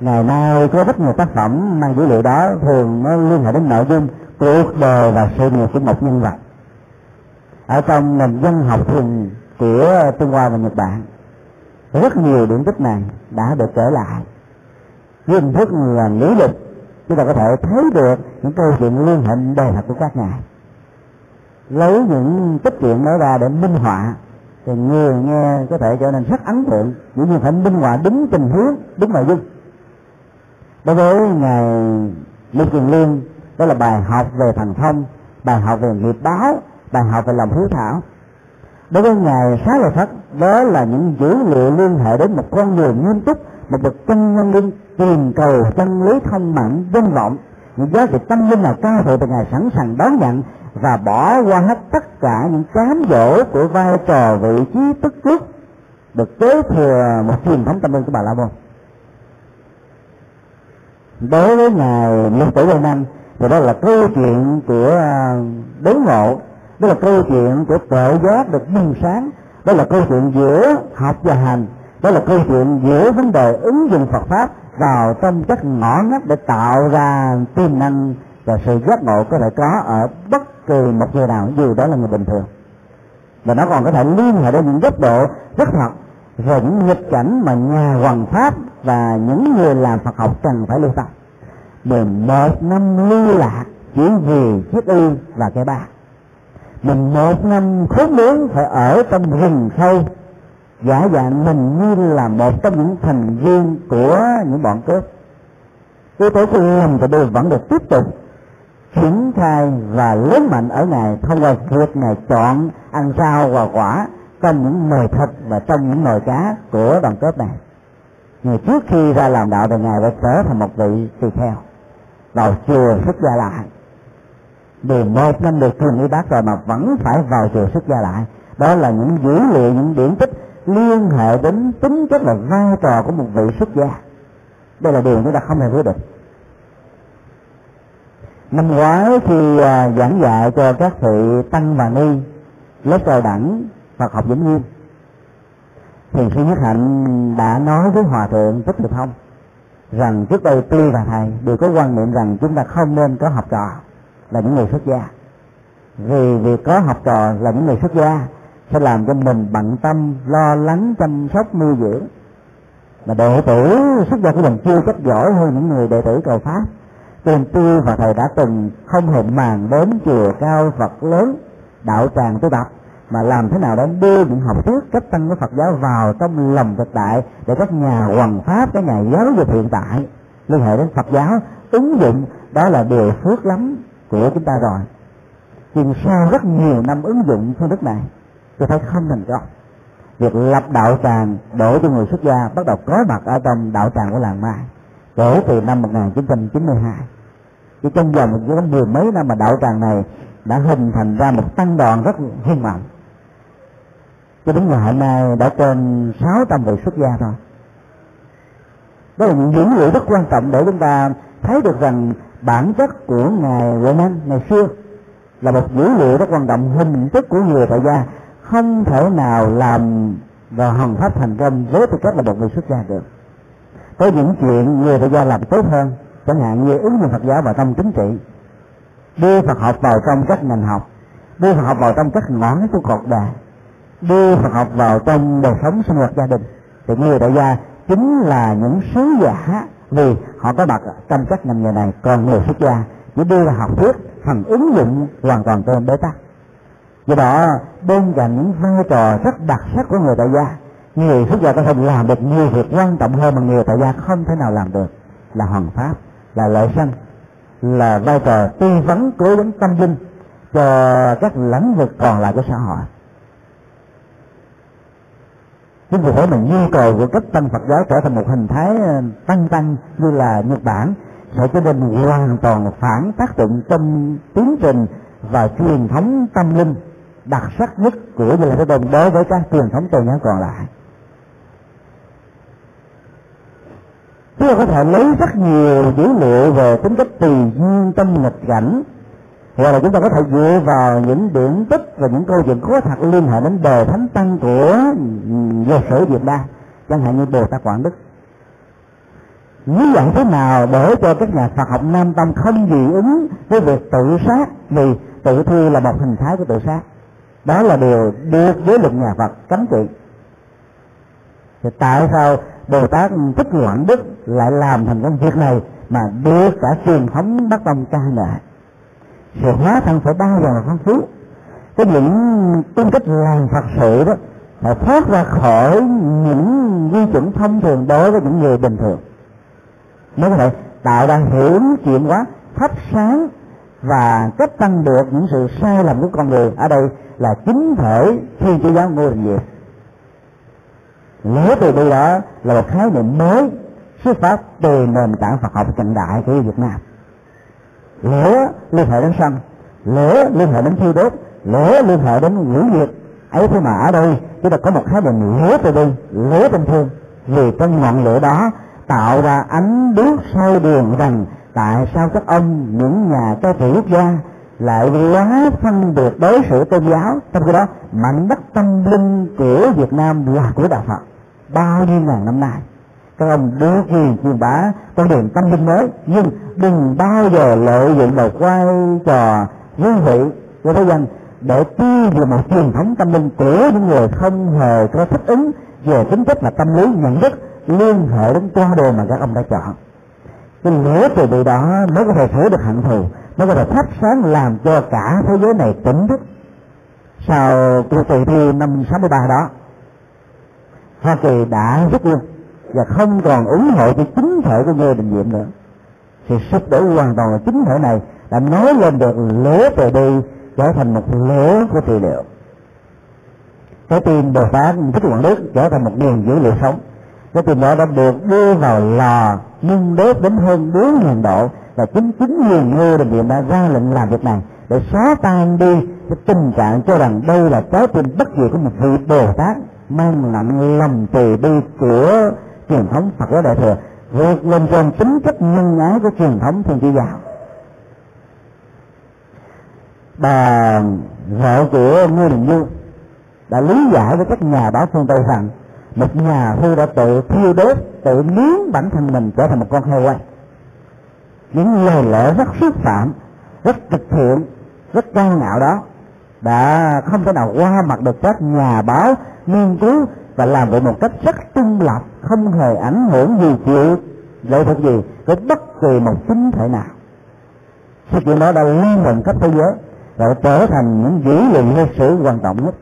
Ngày nay có rất nhiều tác phẩm mang dữ liệu đó thường nó liên hệ đến nội dung, cuộc đời và sự nghiệp của một nhân vật. Ở trong nền dân học thường của Trung Hoa và Nhật Bản, rất nhiều điển tích này đã được trở lại. Với hình thức là lý lịch chúng ta có thể thấy được những câu chuyện liên hệ đời thật của các ngài. Lấy những tích chuyện đó ra để minh họa, thì người nghe có thể trở nên rất ấn tượng. Dĩ nhiên phải minh họa đúng tình huống, đúng nội dung. Đối với ngài lưu kiền liên đó là bài học về thành thông, bài học về nghiệp báo, bài học về lòng hiếu thảo. Đối với ngài xá lợi phật đó là những dữ liệu liên hệ đến một con người nghiêm túc, một bậc chân nhân linh tìm cầu chân lý thông mạnh danh vọng. Những giá trị tâm linh nào cao thượng thì ngài sẵn sàng đón nhận và bỏ qua hết tất cả những cám dỗ của vai trò vị trí tức trước được kế thừa một truyền thống tâm linh của bà la môn. Đối với ngài lục tử lê năng thì đó là câu chuyện của à, đối ngộ. Đó là câu chuyện của tự giác được minh sáng. Đó là câu chuyện giữa học và hành. Đó là câu chuyện giữa vấn đề ứng dụng Phật pháp vào trong các ngõ ngách để tạo ra tiềm năng và sự giác ngộ có thể có ở bất kỳ một người nào, dù đó là người bình thường. Và nó còn có thể liên hệ đến những góc độ rất thật về những nghịch cảnh mà nhà hoàng pháp và những người làm Phật học cần phải lưu tâm. 11 năm lưu lạc chỉ vì chiếc y và cái ba. Mình một năm khốn muốn phải ở trong rừng sâu giả dạng mình như là một trong những thành viên của những bọn cướp. Yếu tố của lòng và đôi vẫn được tiếp tục triển khai và lớn mạnh ở ngài, thông qua việc ngài chọn ăn rau và quả trong những nồi thịt và trong những nồi cá của đoàn cướp này. Ngày trước khi ra làm đạo thì ngài phải trở thành một vị tỳ kheo, vào chùa xuất gia lại 11 năm được truyền y bác rồi mà vẫn phải vào chùa xuất gia lại đó là những dữ liệu, những điển tích liên hệ đến tính chất là vai trò của một vị xuất gia. Đây là điều chúng ta không hề quyết định năm ngoái khi à, giảng dạy cho các vị tăng và ni lớp cao đẳng Phật học Vĩnh Nghiêm, thì sư nhất hạnh đã nói với hòa thượng thích được thông rằng trước đây tôi và thầy đều có quan niệm rằng chúng ta không nên có học trò là những người xuất gia. Vì việc có học trò là những người xuất gia sẽ làm cho mình bận tâm, lo lắng, chăm sóc, nuôi dưỡng. Mà đệ tử, xuất gia của mình chưa chắc giỏi hơn những người đệ tử cầu pháp. Tiền tư và thầy đã từng không hề màng đến chùa cao phật lớn, đạo tràng tu tập mà làm thế nào để đưa những học thuyết cách tăng của Phật giáo vào trong lòng thực tại để các nhà hoàng pháp, các nhà giáo dục hiện tại liên hệ đến Phật giáo, ứng dụng, đó là điều phước lắm của chúng ta rồi. Nhưng sau rất nhiều năm ứng dụng phương thức này tôi thấy không thành công. Việc lập đạo tràng đổ cho người xuất gia bắt đầu có mặt ở trong đạo tràng của làng mai kể từ năm 1992 chỉ trong vòng chỉ có mười mấy năm mà đạo tràng này đã hình thành ra một tăng đoàn rất hung mạnh cho đến ngày hôm nay đã trên sáu trăm vị xuất gia thôi. Đó là những dữ liệu rất quan trọng để chúng ta thấy được rằng bản chất của ngài Huệ Năng ngày xưa là một dữ liệu rất quan trọng, hình thức của người tại gia không thể nào làm và hoàn pháp thành công với tư cách là một người xuất gia được. Có những chuyện người tại gia làm tốt hơn, chẳng hạn như ứng dụng Phật giáo vào trong chính trị, đưa Phật học vào trong các ngành học, đưa Phật học vào trong các ngõ của cuộc đời, đưa Phật học vào trong đời sống sinh hoạt gia đình, thì người đại gia chính là những sứ giả vì họ có mặt trong các ngành nghề này, còn người xuất gia chỉ đưa ra học thuyết, phần ứng dụng hoàn toàn trên bế tắc do đó, bên cạnh những vai trò rất đặc sắc của người tại gia, người xuất gia có thể làm được nhiều việc quan trọng hơn mà người tại gia không thể nào làm được. Là hoàng pháp, là lợi sanh, là vai trò tư vấn, cố vấn tâm linh cho các lĩnh vực còn lại của xã hội. Chính vì thế mà nhu cầu của cách tăng Phật giáo trở thành một hình thái ờ, tăng tăng như là Nhật Bản sẽ trở nên hoàn toàn phản tác dụng trong tiến trình và truyền thống tâm linh đặc sắc nhất của Như Lai Thế Tôn đối với các truyền thống tôn giáo còn lại. Chúng ta có thể lấy rất nhiều dữ liệu về tính cách tùy duyên tâm nghịch cảnh, hoặc là chúng ta có thể dựa vào những điển tích và những câu chuyện có thật liên hệ đến đời thánh tăng của lịch sử Việt Nam, chẳng hạn như Bồ Tát Quảng Đức lý giải thế nào để cho các nhà Phật học Nam Tông không dị ứng với việc tự sát, vì tự thi là một hình thái của tự sát đó là điều được với luật nhà Phật cấm kỵ thì tại sao Bồ Tát thích Quảng Đức lại làm thành công việc này mà đưa cả truyền thống bắc tông ca ngợi sự hóa thân phải bao giờ là phong phú cái những cung cách làm phật sự đó phải thoát ra khỏi những quy chuẩn thông thường đối với những người bình thường. Mới có thể tạo ra hưởng chuyện quá, thắp sáng và cách tăng được những sự sai lầm của con người. Ở đây là chính thể thiên chúa giáo ngô đình diệp. Lễ từ bi đó là một khái niệm mới xuất phát từ nền tảng Phật học cận đại của Việt Nam. Lễ liên hệ đến sân lễ liên hệ đến thiêu đốt lễ liên hệ đến ngữ diệt ấy thế mà ở đây chúng ta có một khái niệm lễ từ bi lễ tình thương. Vì trong ngọn lửa đó tạo ra ánh đuốc soi đường rằng tại sao các ông những nhà cai trị quốc gia lại quá phân biệt đối xử tôn giáo trong khi đó mảnh đất tâm linh của Việt Nam là của đạo Phật? Bao nhiêu ngàn năm nay, các ông đưa gì truyền bá con đường tâm linh mới, nhưng đừng bao giờ lợi dụng vào quay trò vương vị của thế dân để tiêu về một truyền thống tâm linh của những người không hề có thích ứng về tính chất là tâm lý nhận thức liên hệ đến con đường mà các ông đã chọn nên lửa từ bị đó mới có thể sửa được hạnh thù, mới có thể thắp sáng làm cho cả thế giới này tỉnh thức. Sau cuộc kỳ thi năm 63 đó, Hoa Kỳ đã rút luôn và không còn ủng hộ cho chính thể của Ngô Đình Diệm nữa. Thì sụp đổ hoàn toàn là chính thể này đã nói lên được lễ từ đi trở thành một lễ của trị liệu. Cái tim bồ tát thích quảng đức trở thành một nguồn dữ liệu sống cái từ đó đã được đưa vào lò nung đốt đến hơn bốn ngàn độ. Và chính chính người ngô đình diệm đã ra lệnh làm việc này để xóa tan đi cái tình trạng cho rằng đây là trái tim bất diệt của một vị bồ tát mang nặng lòng từ bi của truyền thống phật giáo đại thừa, vượt lên trên tính chất nhân ái của truyền thống thiên chúa giáo. Bà vợ của ngô đình du đã lý giải với các nhà báo phương tây rằng một nhà sư đã tự thiêu đốt, tự nướng bản thân mình trở thành một con heo quay. Những lời lẽ rất xúc phạm, rất trực thiện, rất cao ngạo đó đã không thể nào qua mặt được các nhà báo, nghiên cứu và làm vậy một cách rất trung lập không hề ảnh hưởng gì chịu lệ thuộc gì với bất kỳ một chính thể nào. Sự kiện đó đã lan rộng khắp thế giới và trở thành những dữ liệu lịch sử quan trọng nhất.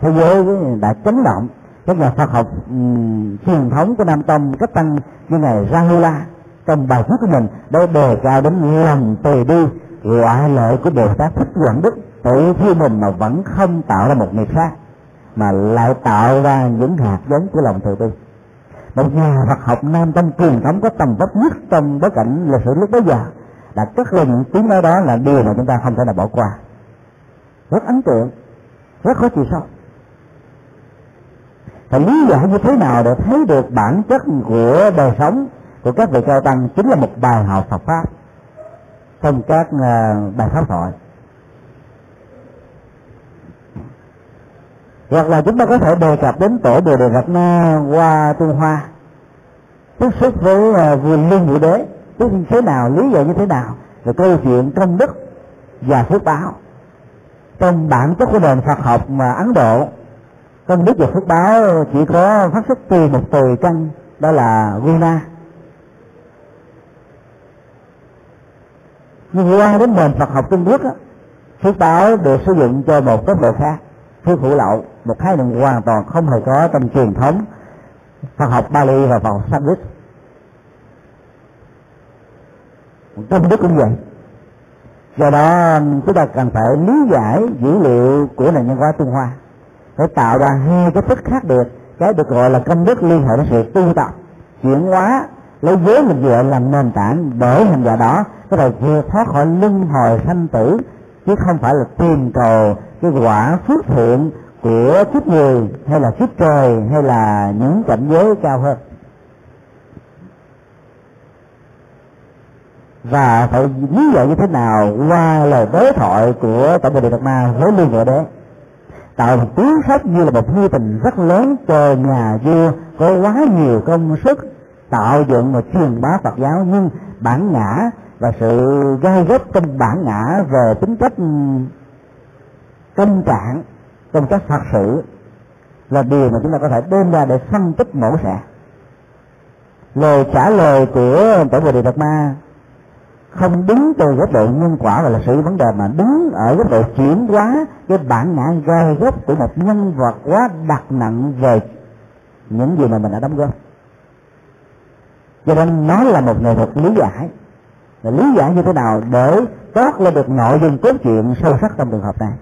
Thế giới đã chấn động các nhà Phật học um, truyền thống của Nam Tông cách tăng như ngài Rahula trong bài viết của mình đã đề cao đến lòng từ bi loại lợi của Bồ Tát Thích Quảng Đức tự thi mình mà vẫn không tạo ra một nghiệp sát mà lại tạo ra những hạt giống của lòng từ bi. Một nhà Phật học Nam Tông truyền thống có tầm vóc nhất trong bối cảnh lịch sử lúc bấy giờ là cất lên những tiếng nói đó là điều mà chúng ta không thể nào bỏ qua. Rất ấn tượng rất khó chịu sâu thì lý giải như thế nào để thấy được bản chất của đời sống của các vị cao tăng chính là một bài học Phật pháp, trong các ờ, bài pháp thoại. Hoặc là chúng ta có thể đề cập đến tổ bồ đề đạt na qua tu hoa. Tiếp xúc với ờ, vua lương vũ đế. Tức thế nào, lý giải như thế nào? Về câu chuyện công đức và phước báo. Trong bản chất của nền Phật học mà Ấn Độ công đức và phước báo chỉ có phát xuất từ một từ căn đó là guna nhưng quan đến nền Phật học Trung Quốc á, phước báo được sử dụng cho một cấp độ khác phước hữu lậu một khái niệm hoàn toàn không hề có trong truyền thống Phật học Bali và Phật học Sanskrit. Công đức cũng vậy. Do đó chúng ta cần phải lý giải dữ liệu của nền nhân hóa Trung Hoa để tạo ra hai cái thức khác biệt, cái được gọi là công đức liên hệ đến sự tu tập, chuyển hóa, lấy giới mình dựa làm nền tảng để hành giả đó, có thể vượt thoát khỏi luân hồi sanh tử, chứ không phải là tìm cầu cái quả phước thiện của kiếp người, hay là kiếp trời, hay là những cảnh giới cao hơn. Và phải lý giải như thế nào qua lời đối thoại của tổng bộ đề đạt ma với liên hệ đế? Tạo một cú sốc như là một mưu tình rất lớn cho nhà vua. Có quá nhiều công sức tạo dựng và truyền bá Phật giáo, nhưng bản ngã và sự gai góc trong bản ngã về tính cách ừ, tâm trạng trong các Phật sự là điều mà chúng ta có thể đem ra để phân tích mổ xẻ lời trả lời của tổ bồ đề đạt ma không đứng từ góc độ nhân quả và là sự vấn đề, mà đứng ở góc độ chuyển hóa cái bản ngã gai gốc của một nhân vật quá đặt nặng về những gì mà mình đã đóng góp. Cho nên nó là một nghệ thuật lý giải. Là lý giải như thế nào để toát lên được nội dung cốt truyện sâu sắc trong trường hợp này?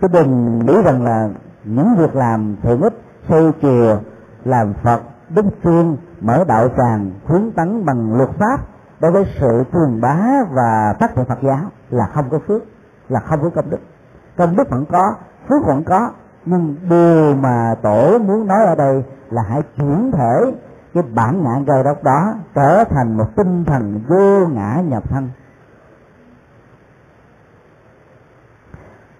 Chứ đừng nghĩ rằng là những việc làm thiện ích xây chùa làm phật đứng phương, mở đạo tràng, hướng tấn bằng luật pháp đối với sự truyền bá và phát triển Phật giáo là không có phước, là không có công đức. Công đức vẫn có, phước vẫn có, nhưng điều mà tổ muốn nói ở đây là hãy chuyển thể cái bản ngã gây đốc đó trở thành một tinh thần vô ngã nhập thân.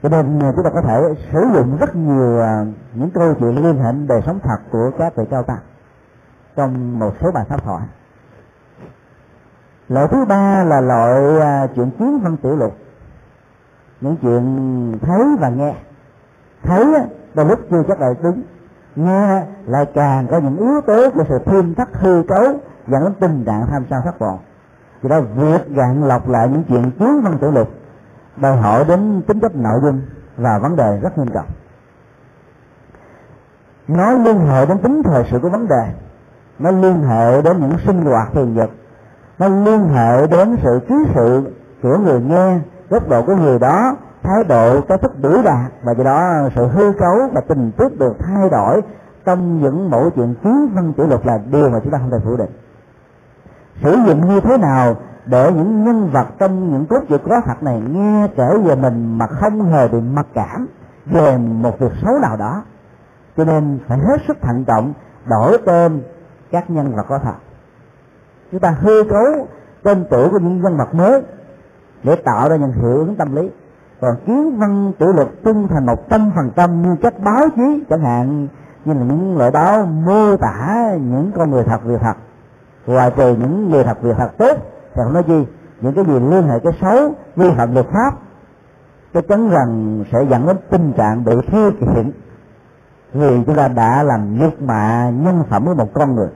Cho nên chúng ta có thể sử dụng rất nhiều à, những câu chuyện liên hệ đời sống thật của các vị cao tăng trong một số bài pháp thoại loại thứ ba là loại à, chuyện kiến văn tiểu lục những chuyện thấy và nghe. Thấy đôi lúc chưa chắc là đúng. Nghe lại càng có những yếu tố của sự thêm thắt hư cấu, dẫn đến tình trạng tham sao thất vọng vì đó, việc gạn lọc lại những chuyện kiến văn tiểu lục đòi hỏi đến tính chất nội dung và vấn đề rất nghiêm trọng. Nó liên hệ đến tính thời sự của vấn đề. Nó liên hệ đến những sinh hoạt thường nhật nó liên hệ đến sự ký sự của người nghe, góc độ của người đó, thái độ cái thức biểu đạt, và do đó sự hư cấu và tình tiết được thay đổi trong những mẫu chuyện kiến văn tiểu luật là điều mà chúng ta không thể phủ định. Sử dụng như thế nào để những nhân vật trong những cốt truyện có thật này nghe kể về mình mà không hề bị mặc cảm về một việc xấu nào đó? Cho nên phải hết sức thận trọng, đổi tên các nhân vật có thật chúng ta hư cấu tên tuổi của những nhân vật mới để tạo ra những hiệu ứng tâm lý. Còn kiến văn tiểu luật trung thành một trăm phần trăm như chất báo chí, chẳng hạn như là những loại báo mô tả những con người thật, việc thật. Ngoài trừ những người thật, việc thật tốt, thì không nói gì những cái gì liên hệ cái xấu, vi phạm luật pháp, chắc chắn rằng sẽ dẫn đến tình trạng bị thiếu kiện vì chúng ta đã làm nhục mạ nhân phẩm của một con người.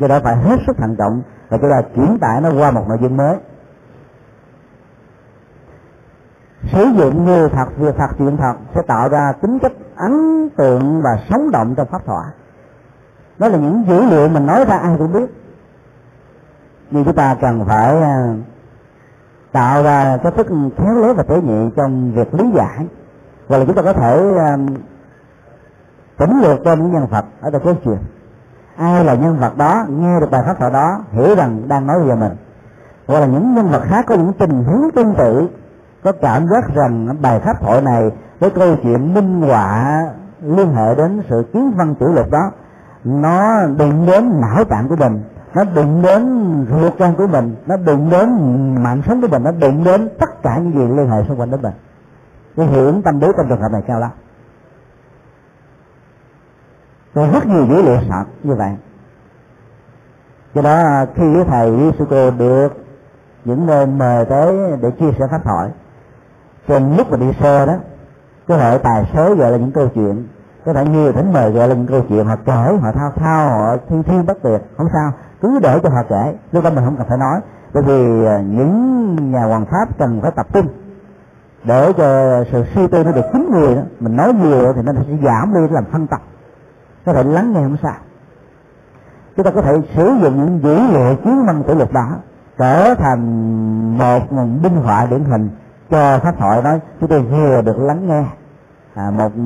Do đó phải hết sức thận trọng và chúng ta chuyển tải nó qua một nội dung mới. Sử dụng như thật việc thật chuyện thật sẽ tạo ra tính chất ấn tượng và sống động trong pháp thoại. Đó là những dữ liệu mình nói ra ai cũng biết. Nhưng chúng ta cần phải à, tạo ra cái thức khéo léo và tế nhị trong việc lý giải. Hoặc là chúng ta có thể à, tỉnh lược cho những nhân vật ở trong câu chuyện ai là nhân vật đó, nghe được bài pháp thoại đó, hiểu rằng đang nói về mình. Hoặc là những nhân vật khác có những tình huống tương tự, có cảm giác rằng bài pháp thoại này với câu chuyện minh họa liên hệ đến sự kiến văn tiểu lục đó, nó đụng đến não tạng của mình, nó đụng đến ruột gan của mình, nó đụng đến mạng sống của mình, nó đụng đến tất cả những gì liên hệ xung quanh đến mình. Cái hiểu tâm lý trong trường hợp này cao lắm có rất nhiều dữ liệu sạch như vậy. Do đó, khi thầy Risuko được những nơi mời tới để chia sẻ pháp thoại, trên lúc mà đi xe đó có thể tài xế gọi là những câu chuyện, có thể nhiều thỉnh mời gọi là những câu chuyện, họ kể, họ thao thao, họ thiên thiên bất tuyệt, không sao, cứ để cho họ kể. Lúc đó mình không cần phải nói, bởi vì à, những nhà hoàng pháp cần phải tập trung để cho sự suy tư nó được chín người đó. Mình nói nhiều thì nó sẽ giảm đi, làm phân tập có thể lắng nghe không sao chúng ta có thể sử dụng những dữ liệu chiến năng của luật đó trở thành một nguồn binh họa điển hình cho pháp thoại nói chúng tôi vừa được lắng nghe. À, một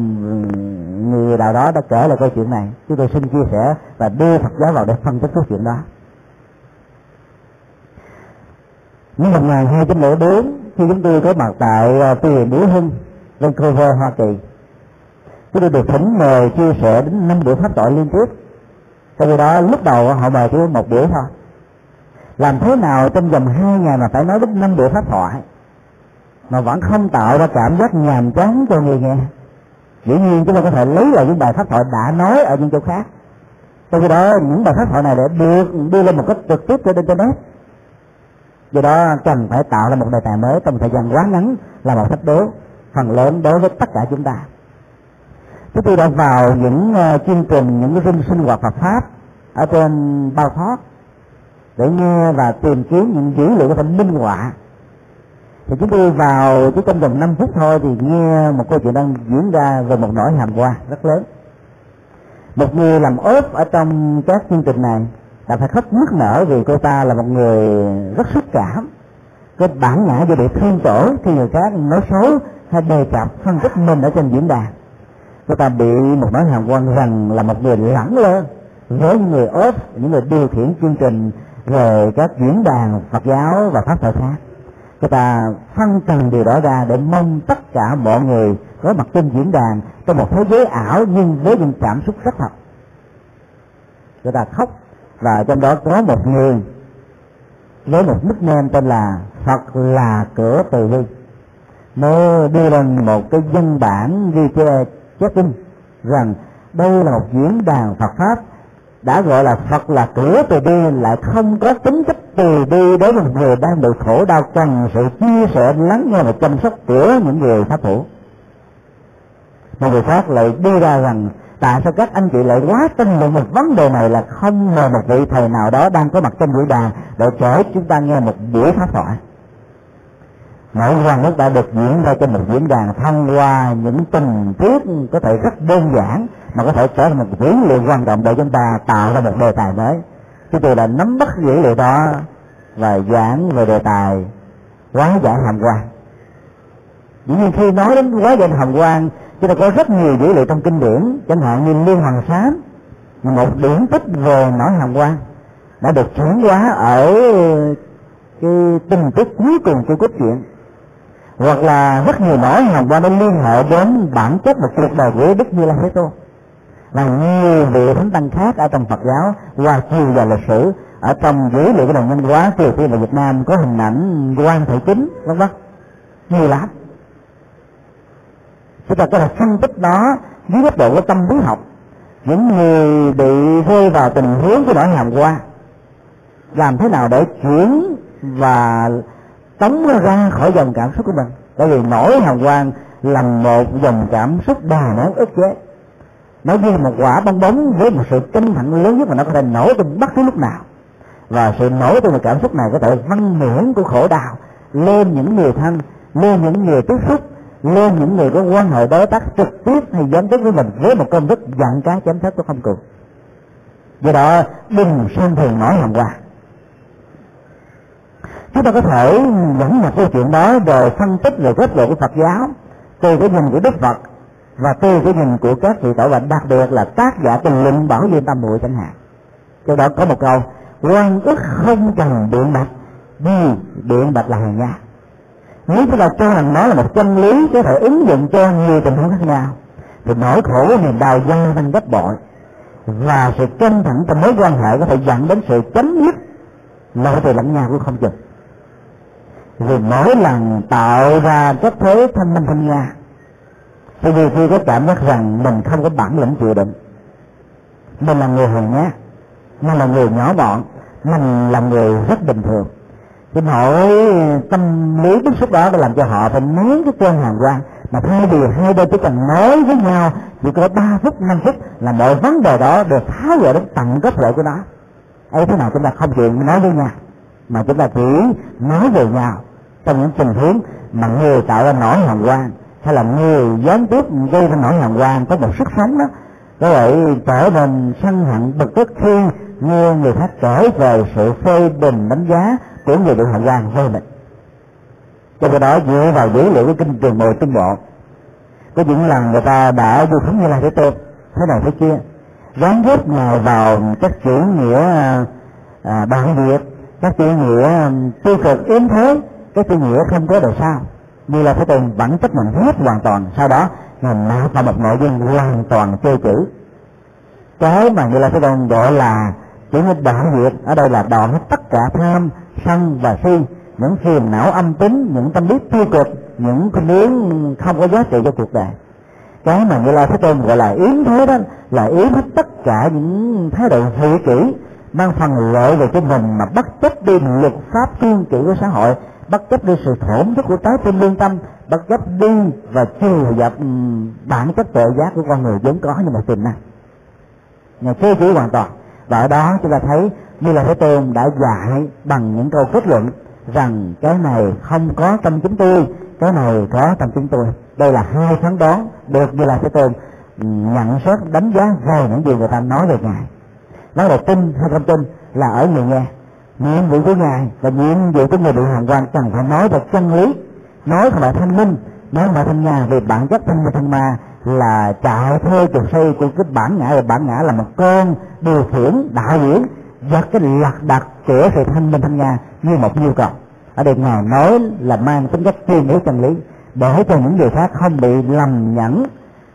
người nào đó đã kể lại câu chuyện này. Chúng tôi xin chia sẻ và đưa Phật giáo vào để phân tích câu chuyện đó. Năm 1204 khi chúng tôi có mặt tại à, uh, tu viện Bửu Hưng Vancouver Hoa Kỳ chúng tôi được thỉnh mời chia sẻ đến năm buổi pháp thoại liên tiếp. Sau khi đó, lúc đầu họ mời chỉ một buổi thôi. Làm thế nào trong vòng hai ngày mà phải nói đến năm buổi pháp thoại, mà vẫn không tạo ra cảm giác nhàm chán cho người nghe? Dĩ nhiên chúng ta có thể lấy lại những bài pháp thoại đã nói ở những chỗ khác. Trong khi đó, những bài pháp thoại này để được đưa lên một cách trực tiếp trên internet. Do đó, cần phải tạo ra một đề tài mới trong thời gian quá ngắn là một thách đố phần lớn đối với tất cả chúng ta chúng tôi đã vào những uh, chương trình những cái sinh hoạt Phật pháp ở trên bao thoát để nghe và tìm kiếm những dữ liệu có thể minh họa. Thì chúng tôi vào chỉ trong vòng 5 phút thôi thì nghe một câu chuyện đang diễn ra về một nỗi hàm qua rất lớn. Một người làm ốp ở trong các chương trình này đã phải khóc nức nở vì cô ta là một người rất xúc cảm. Cái bản ngã do bị thương tổ thì người khác nói xấu hay đề cập phân tích mình ở trên diễn đàn người ta bị một nỗi hàm quan rằng là một người lẳng lơ với những người ốp, những người điều khiển chương trình về các diễn đàn Phật giáo và pháp thoại khác. Người ta phân trần điều đó ra để mong tất cả mọi người có mặt trên diễn đàn trong một thế giới ảo nhưng với những cảm xúc rất thật. Người ta khóc và trong đó có một người với một nickname tên là Phật là cửa từ bi. Nó đưa lên một cái văn bản ghi chép tin rằng đây là một diễn đàn Phật pháp đã gọi là Phật là cửa từ bi, lại không có tính chất từ bi đối với một người đang bị khổ đau cần sự chia sẻ, lắng nghe và chăm sóc của những người pháp hữu. Một người khác lại đưa ra rằng, tại sao các anh chị lại quá tin vào một vấn đề này là không ngờ một vị thầy nào đó đang có mặt trong buổi đàn để kể chúng ta nghe một buổi pháp thoại? Nội quan nó đã được diễn ra trên một diễn đàn thông qua những tình tiết có thể rất đơn giản, mà có thể trở thành một dữ liệu quan trọng để chúng ta tạo ra một đề tài mới. Chúng tôi đã nắm bắt dữ liệu đó và giảng về đề tài quá giải hàm quan. Dĩ nhiên khi nói đến quá giải hàm quan, chúng ta có rất nhiều dữ liệu trong kinh điển, chẳng hạn như liên hoàng sám, một điển tích về nỗi hàm quan, đã được chuyển hóa ở cái tình tiết cuối cùng của cốt truyện hoặc là rất nhiều nỗi hàm qua nó liên hệ đến bản chất một cuộc đời của đức như lai thế tôn. Và nhiều vị thánh tăng khác ở trong Phật giáo, qua chiều dài lịch sử, ở trong dữ liệu cái nền văn hóa, Triều Tiên và Việt Nam có hình ảnh quan thể chính, vân vân. Nhiều lắm chúng ta có thể phân tích đó dưới góc độ của tâm lý học. Những người bị rơi vào tình huống của nỗi hàm qua, làm thế nào để chuyển và tống ra khỏi dòng cảm xúc của mình. Bởi vì nỗi hào quang là một dòng cảm xúc đà nén ức chế. Nó như một quả bong bóng với một sự căng thẳng lớn nhất mà nó có thể nổ từ bất cứ lúc nào. Và sự nổ từ một cảm xúc này có thể văn miễn của khổ đau lên những người thân, lên những người tiếp xúc, lên những người có quan hệ đối tác trực tiếp hay gián tiếp với mình với một công thức dặn cá chém thép của không cường do đó, đừng xem thường nổi hồng quang chúng ta có thể dẫn một câu chuyện đó rồi phân tích về góc độ của Phật giáo, từ cái nhìn của Đức Phật và từ cái nhìn của các vị tổ bệnh, đặc biệt là tác giả tình luận bảo duy tâm muội chẳng hạn. Cho đó có một câu, quan ức không cần biện bạch, vì biện bạch là hàng nha. Nếu chúng ta cho rằng nó là một chân lý có thể ứng dụng cho nhiều tình huống khác nhau, thì nỗi khổ của niềm đau gia tăng gấp bội và sự căng thẳng trong mối quan hệ có thể dẫn đến sự chấm dứt lỗi từ lẫn nhau cũng không chừng vì mỗi lần tạo ra cái thế thanh minh thanh nga, thì nhiều khi có cảm giác rằng mình không có bản lĩnh chịu đựng. Mình là người hèn nhát, mình là người nhỏ bọn, mình là người rất bình thường. Thì nỗi tâm lý bức xúc đó đã làm cho họ phải nén cái cơn hàng quan mà thay vì hai bên chỉ cần nói với nhau, chỉ có ba phút, năm phút là mọi vấn đề đó được tháo gỡ đến tận gốc rễ của nó. Ấy thế nào chúng ta không chịu nói với nhau mà chúng ta chỉ nói về nhau trong những tình huống mà người tạo ra nỗi hồng quan hay là người gián tiếp gây ra nỗi hồng quan có một sức sống đó có thể trở nên sân hận bực tức khi nghe người khác kể về sự phê bình đánh giá của người được hồng quan với mình cho cái đó dựa vào dữ liệu của kinh trường mồi trung bộ có những lần người ta đã vô khống như là thế tôn thế này thế kia gắn tiếp nào vào các chữ nghĩa à, à bản việt các chữ nghĩa um, tiêu cực, yếm thế, cái chữ nghĩa không có đời sau. Như là phải tùng vẫn chấp nhận hết hoàn toàn, sau đó là nạp vào một nội dung hoàn toàn chơi chữ cái mà như là phải tùng gọi là chữ nghĩa đoạn diệt ở đây là đoạn hết tất cả tham, sân và si, những phiền não âm tính, những tâm lý tiêu cực, những cái muốn không có giá trị cho cuộc đời. Cái mà như là thế tôn gọi là yếm thế đó, là yếm hết tất cả những thái độ thị kỷ mang phần lợi về cho mình mà bất chấp đi luật pháp cương kỷ của xã hội bất chấp đi sự thổn thức của trái tim lương tâm bất chấp đi và chiều dập ừ, bản chất tội giác của con người vốn có như một tiềm năng. Nhà phê chỉ hoàn toàn. Và ở đó chúng ta thấy như là thế tôn đã dạy bằng những câu kết luận rằng cái này không có tâm chúng tôi, cái này có tâm chúng tôi. Đây là hai phán đoán được như là thế tôn ừ, nhận xét, đánh giá về những gì người ta nói về ngài nói là tin hay không tin là ở người nghe. Nhiệm vụ của ngài và nhiệm vụ của người bị hoàn quan cần phải nói về chân lý, nói về thanh minh, nói về thanh nhà về bản chất thanh minh, thanh ma là chạy theo trục xây của cái bản ngã. Và bản ngã là một con điều khiển đạo diễn và cái lạc đặt của sự thanh minh, thanh nhà như một nhu cầu. Ở đây ngài nói là mang tính chất tuyên bố chân lý, để cho những người khác không bị lầm nhẫn,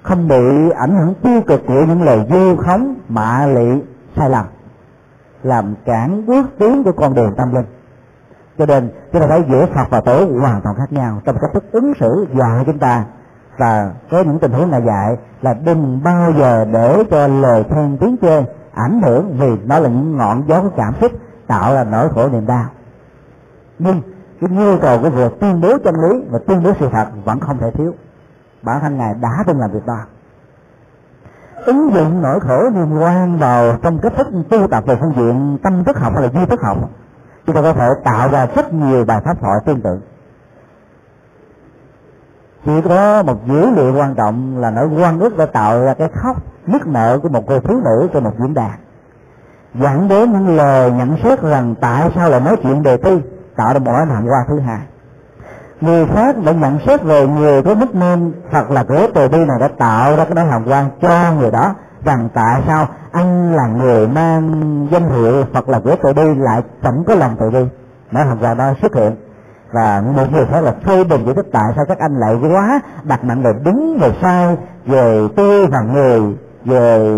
không bị ảnh hưởng tiêu cực của những lời vu khống, mạ lị sai lầm. Làm cản bước tiến của con đường tâm linh. Cho nên, chúng ta thấy giữa phật và tổ hoàn toàn khác nhau. Trong cách thức ứng xử dạy chúng ta, và có những tình huống là dạy là đừng bao giờ để cho lời khen tiếng chê ảnh hưởng vì nó là những ngọn gió của cảm xúc tạo ra nỗi khổ niềm đau. Nhưng cái nhu cầu của việc tuyên bố chân lý và tuyên bố sự thật vẫn không thể thiếu. Bản thân ngài đã từng làm việc đó ứng dụng nỗi khổ niềm quan vào trong cách thức tu tập về phương diện tâm thức học hay là duy thức học, chúng ta có thể tạo ra rất nhiều bài pháp thoại tương tự. Chỉ có một dữ liệu quan trọng là nỗi quan ước đã tạo ra cái khóc, nức nợ của một cô thiếu nữ trên một diễn đàn. Dẫn đến những lời nhận xét rằng tại sao lại nói chuyện đề thi, tạo ra một ánh hoa qua thứ hai người khác đã nhận xét về người có mức nên hoặc là của từ bi này đã tạo ra cái đó hàm quan cho người đó rằng tại sao anh là người mang danh hiệu hoặc là của từ bi lại chẳng có lòng từ bi. Nó hàm quan đó xuất hiện và một người khác là phê bình giải thích tại sao các anh lại quá đặt nặng về đúng về sai, về tôi và người, về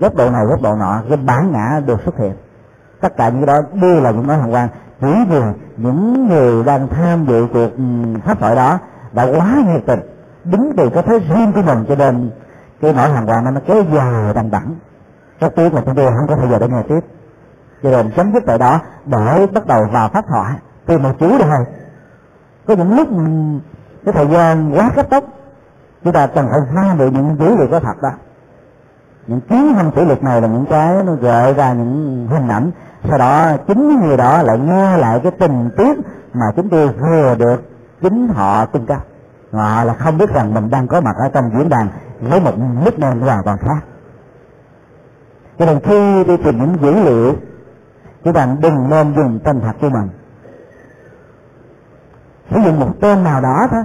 góc độ này, góc độ nọ, cái bản ngã được xuất hiện. Tất cả những cái đó đều là những nói hàm quan chỉ vì những người đang tham dự cuộc ừ, pháp thoại đó đã quá nhiệt tình, đứng từ cái thế riêng của mình cho nên cái nỗi hàng quan nó kéo dài đằng đẵng. Rất tiếc là chúng tôi không có thời giờ để nghe tiếp. Cho nên chấm dứt tại đó để bắt đầu vào pháp thoại. Từ một chú thôi có những lúc ừ, cái thời gian quá cấp tốc, chúng ta cần phải ra được những dữ liệu có thật đó. Những kiến hành kỷ luật này là những cái nó gợi ra những hình ảnh sau đó chính người đó lại nghe lại cái tình tiết mà chúng tôi vừa được chính họ cung cấp họ là không biết rằng mình đang có mặt ở trong diễn đàn với một mức nền hoàn toàn khác cho nên khi đi tìm những dữ liệu chúng ta đừng nên dùng tên thật của mình. Sử dụng một tên nào đó thôi.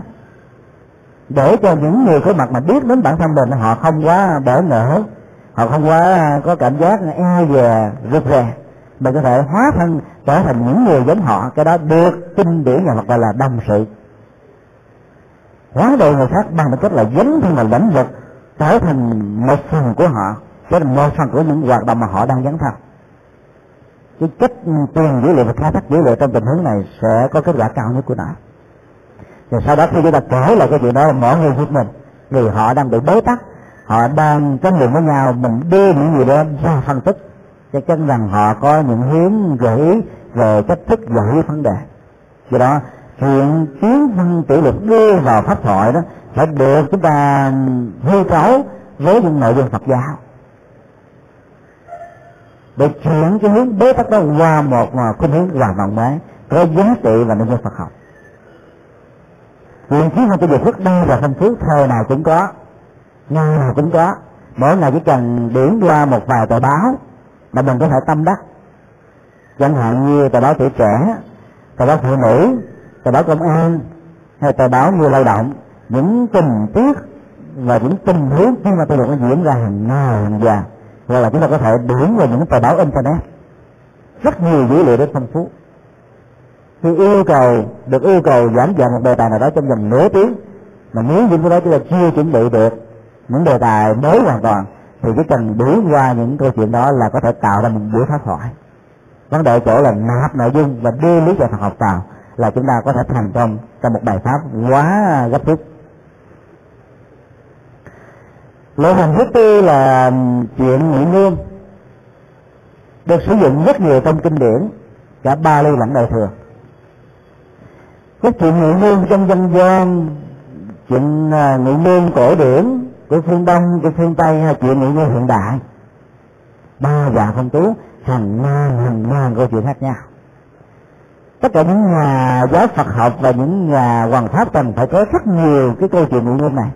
Để cho những người có mặt mà biết đến bản thân mình, họ không quá bỡ ngỡ, họ không quá có cảm giác e về rụt rè mình có thể hóa thân, trở thành những người giống họ. Cái đó được kinh điển nhà Phật gọi là đồng sự. Hóa độ người khác bằng một cách là dấn thân vào lãnh vực, trở thành một phần của họ. Trở thành một phần của những hoạt động mà họ đang dấn thân. Cái cách tiền dữ liệu và khai thác dữ liệu trong tình huống này sẽ có kết quả cao nhất của nó. Rồi sau đó khi chúng ta kể lại cái chuyện đó mỗi người giúp mình. Vì họ đang bị bế tắc, họ đang tranh luận với nhau, mình đưa những người đó ra phân tích chắc chắn rằng họ có những hướng gợi ý về cách thức giải quyết vấn đề. Do đó, chuyện kiến văn tiểu luật đưa vào pháp thoại đó phải được chúng ta hư cấu với những nội dung Phật giáo. Để chuyển cái hướng bế tắc đó qua một khuynh hướng hoàn toàn mới, có giá trị và nội dung Phật học. Chuyện kiến văn tiểu luật rất đa và phong phú, thời nào cũng có, ngày nào cũng có. Mỗi ngày chỉ cần điểm qua một vài tờ báo mà mình có thể tâm đắc. Chẳng hạn như tờ báo tuổi trẻ, tờ báo phụ nữ, tờ báo công an, hay tờ báo người lao động, những tình tiết và những tình huống khi mà tôi được nó diễn ra hàng ngày, hàng giờ, hoặc là chúng ta có thể điểm vào những tờ báo internet. Rất nhiều dữ liệu để phong phú. Khi yêu cầu, được yêu cầu giảng dạy một đề tài nào đó trong vòng nửa tiếng, mà nếu những cái đó chúng ta chưa chuẩn bị được, những đề tài mới hoàn toàn thì chỉ cần đuổi qua những câu chuyện đó là có thể tạo ra một buổi pháp thoại vấn đề chỗ là nạp nội dung và đưa lý giải Phật học vào là chúng ta có thể thành công trong một bài pháp quá gấp rút. Lỗ hồng thứ tư là chuyện nghỉ nương được sử dụng rất nhiều trong kinh điển, cả ba ly lẫn đời thường. Cái chuyện nghỉ nương trong dân gian, chuyện à, nghỉ nương ngôn cổ điển của phương đông của phương tây hay chuyện ngụ ngôn hiện đại. Ba dạng phong tú, hàng ngàn hàng ngàn câu chuyện khác nhau. Tất cả những nhà giáo Phật học và những nhà hoàng pháp cần phải có rất nhiều cái câu chuyện ngụ ngôn này.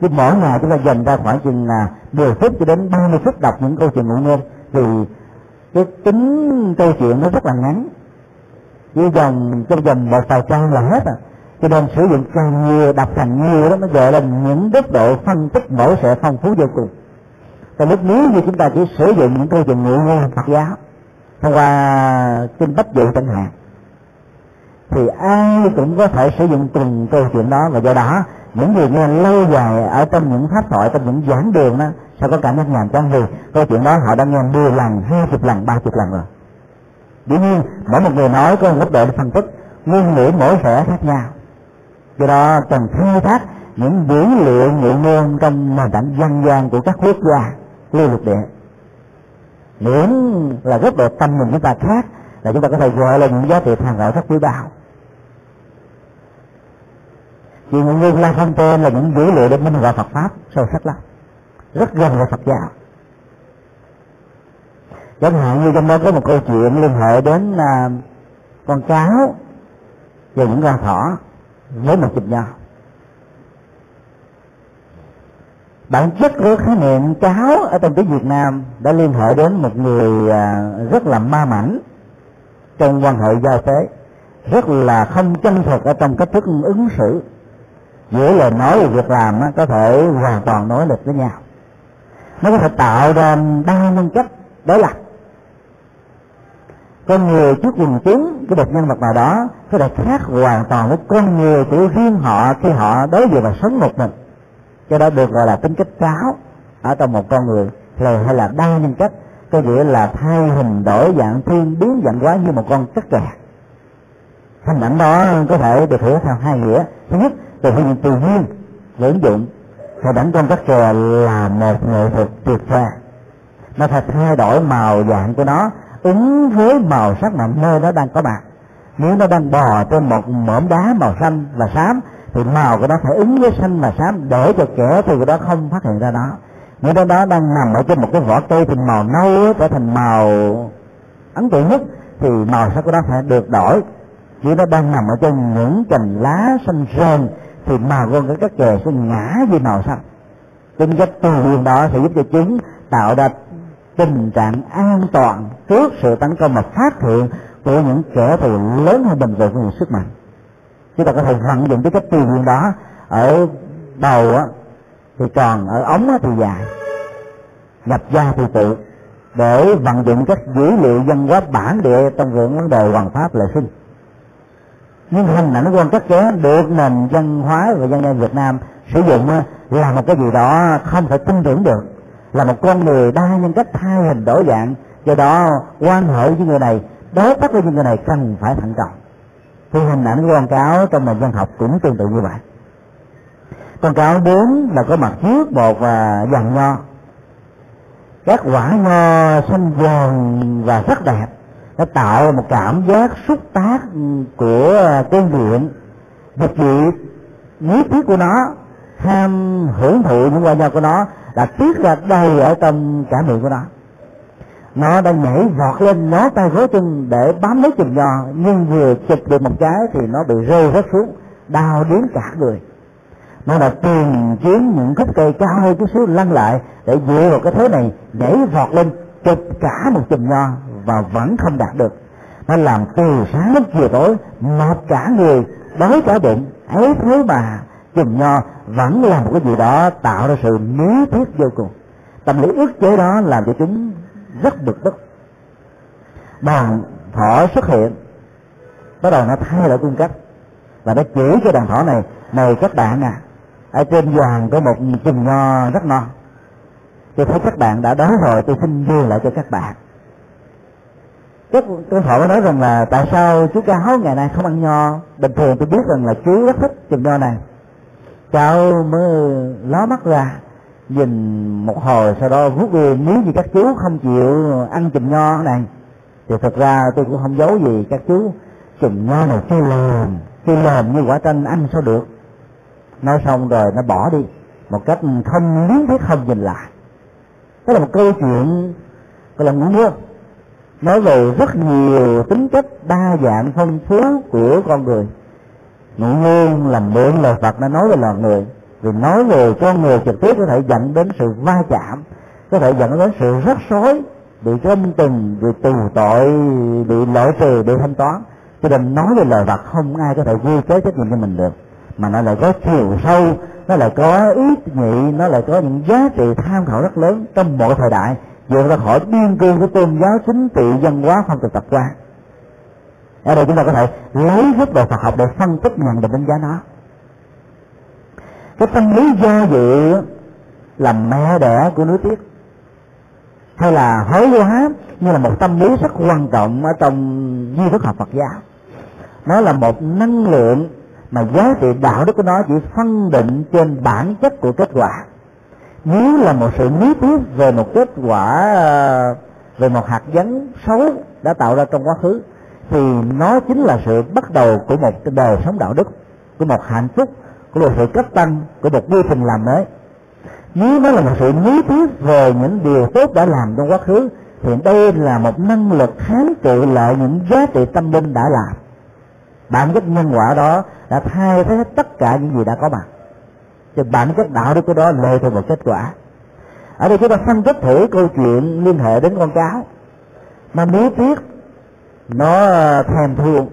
Chứ mỗi ngày chúng ta dành ra khoảng chừng là 10 phút cho đến 30 phút đọc những câu chuyện ngụ ngôn thì cái tính câu chuyện nó rất là ngắn. Chỉ dòng trong vòng một vài trang là hết à cho nên sử dụng càng nhiều đọc càng nhiều đó, nó gọi là những mức độ phân tích mẫu sẽ phong phú vô cùng. Còn lúc nếu như chúng ta chỉ sử dụng những câu chuyện ngụ ngôn Phật giáo, thông qua kinh bách dụ chẳng hạn, thì ai cũng có thể sử dụng từng câu chuyện đó. Và do đó, những người nghe lâu dài ở trong những pháp thoại, trong những giảng đường đó, sẽ có cảm giác nhàm chán vì câu chuyện đó họ đã nghe 10 lần, hai chục lần, ba chục lần rồi. Dĩ nhiên, mỗi một người nói có một góc độ phân tích, ngôn ngữ mỗi sẽ khác nhau do đó cần khai thác những dữ liệu ngụ ngôn trong nền tảng dân gian của các quốc gia lưu lục địa. Miễn là góc độ tâm mình chúng ta khác là chúng ta có thể gọi là những giá trị hàng gạo rất quý báu. Vì ngụ ngôn la phong tên là những dữ liệu để minh họa Phật pháp sâu sắc lắm rất gần với Phật giáo. Chẳng hạn như trong đó có một câu chuyện liên hệ đến uh, con cáo và những con thỏ với một chùm nho bản chất của khái niệm cháu ở trong tiếng Việt Nam đã liên hệ đến một người à, rất là ma mảnh trong quan hệ giao tế, rất là không chân thực ở trong cách thức ứng xử. Giữa lời nói và việc làm có thể hoàn toàn đối lập với nhau. Nó có thể tạo ra đa nhân cách đối lập. Con người trước quần chúng cái bậc nhân vật nào đó có thể khác hoàn toàn với con người của riêng họ khi họ đối diện và sống một mình. Cho đó được gọi là tính cách cáo ở trong một con người, là, hay là đa nhân cách, có nghĩa là thay hình đổi dạng thiên, biến dạng quá như một con tất kè. hình ảnh đó có thể được hiểu theo hai nghĩa. Thứ nhất, từ phương diện tự nhiên và ứng dụng hình ảnh con tất kè là một nghệ thuật tuyệt vời. Nó phải thay đổi màu dạng của nó ứng với màu sắc mà nơi nó đang có mặt. Nếu nó đang bò trên một mỏm đá màu xanh và xám thì màu của nó phải ứng với xanh và xám để cho kẻ thù đó không phát hiện ra nó. Nếu đó đó đang nằm ở trên một cái vỏ cây thì màu nâu trở thành màu ấn tượng nhất thì màu sắc của nó phải được đổi. Nếu nó đang nằm ở trên những cành lá xanh rờn, thì màu của cái các chè sẽ ngã về màu xanh tính cách từ đó sẽ giúp cho chúng tạo ra tình trạng an toàn trước sự tấn công mà phát hiện của những kẻ thù lớn hơn mình về phương sức mạnh. Chúng ta có thể vận dụng cái cách tư duy đó ở đầu á, thì tròn ở ống á thì dài nhập gia thì tự, để vận dụng các dữ liệu dân hóa bản địa trong vấn đề hoàn pháp lệ sinh. Nhưng hình ảnh quan các kéo được nền văn hóa và dân gian Việt Nam sử dụng là một cái gì đó không thể tin tưởng được là một con người đa nhân cách thay hình đổi dạng. Do đó, quan hệ với người này, đối tác với những người này cần phải thận trọng. Thì hình ảnh của con cáo trong nền văn học cũng tương tự như vậy. Con cáo bốn là có mặt trước bột và dàn nho. Các quả nho xanh vàng và rất đẹp nó tạo một cảm giác xúc tác của cơn điện vật vị lý thuyết của nó, ham hưởng thụ những quả nho của nó đã tiết ra đầy ở trong cả miệng của nó. Nó đang nhảy vọt lên nó tay gối chân để bám lấy chùm nho nhưng vừa chụp được một cái thì nó bị rơi rớt xuống, đau đến cả người. Nó đã tìm kiếm những gốc cây cao hơn chút xíu, lăn lại để dựa vào cái thế này nhảy vọt lên, chụp cả một chùm nho và vẫn không đạt được. Nó làm từ sáng đến chiều tối, mệt cả người, đói cả bụng, ấy thế mà chùm nho vẫn là một cái gì đó tạo ra sự lý thiết vô cùng. Tâm lý ước chế đó làm cho chúng rất bực tức. Đàn thỏ xuất hiện. Bắt đầu nó thay đổi cung cách. Và nó chỉ cho đàn thỏ này này các bạn à ở trên vàng có một chùm nho rất non tôi thấy các bạn đã đói rồi, tôi xin đưa lại cho các bạn. Các tôi thọ nói rằng là tại sao chú cáo ngày nay không ăn nho? Bình thường tôi biết rằng là chú rất thích chùm nho này cháu mới ló mắt ra, nhìn một hồi sau đó vuốt đi nếu như các chú không chịu ăn chùm nho này. Thì thật ra tôi cũng không giấu gì các chú, chùm nho này cái lờn cái lờn như quả tranh ăn sao được. Nói xong rồi nó bỏ đi, một cách không liếng thấy không nhìn lại. Đó là một câu chuyện gọi là ngủ mưa nói về rất nhiều tính chất đa dạng phong phú của con người ngụ ngôn làm mượn lời Phật đã nói về loài người, vì nói về con người trực tiếp có thể dẫn đến sự va chạm, có thể dẫn đến sự rắc rối, bị gâm tình, bị tù tội, bị lỗi trừ, bị thanh toán. Cho nên nói về lời Phật không ai có thể quy kế trách nhiệm cho mình được, mà nó lại có chiều sâu, nó lại có ý nhị nó lại có những giá trị tham khảo rất lớn trong mọi thời đại, dù ra khỏi biên cương của tôn giáo chính trị, văn hóa phong tục tập quán ở đây chúng ta có thể lấy góc độ Phật học để phân tích nhận định đánh giá nó. Cái tâm lý do dự là mẹ đẻ của núi tiếc hay là hối hóa như là một tâm lý rất quan trọng ở trong duy thức học Phật giáo. Nó là một năng lượng mà giá trị đạo đức của nó chỉ phân định trên bản chất của kết quả. Nếu là một sự lý thuyết về một kết quả, về một hạt giống xấu đã tạo ra trong quá khứ thì nó chính là sự bắt đầu của một đời sống đạo đức, của một hạnh phúc, của một sự cấp tăng, của một quy tình làm mới. Nếu nó là một sự lý thuyết về những điều tốt đã làm trong quá khứ, thì đây là một năng lực kháng cự lại những giá trị tâm linh đã làm. Bản chất nhân quả đó đã thay thế tất cả những gì đã có mặt. Thì bản chất đạo đức của đó lệ thuộc vào kết quả. Ở đây chúng ta phân tích thử câu chuyện liên hệ đến con cáo. Mà nếu tiếc nó à, thèm thuồng.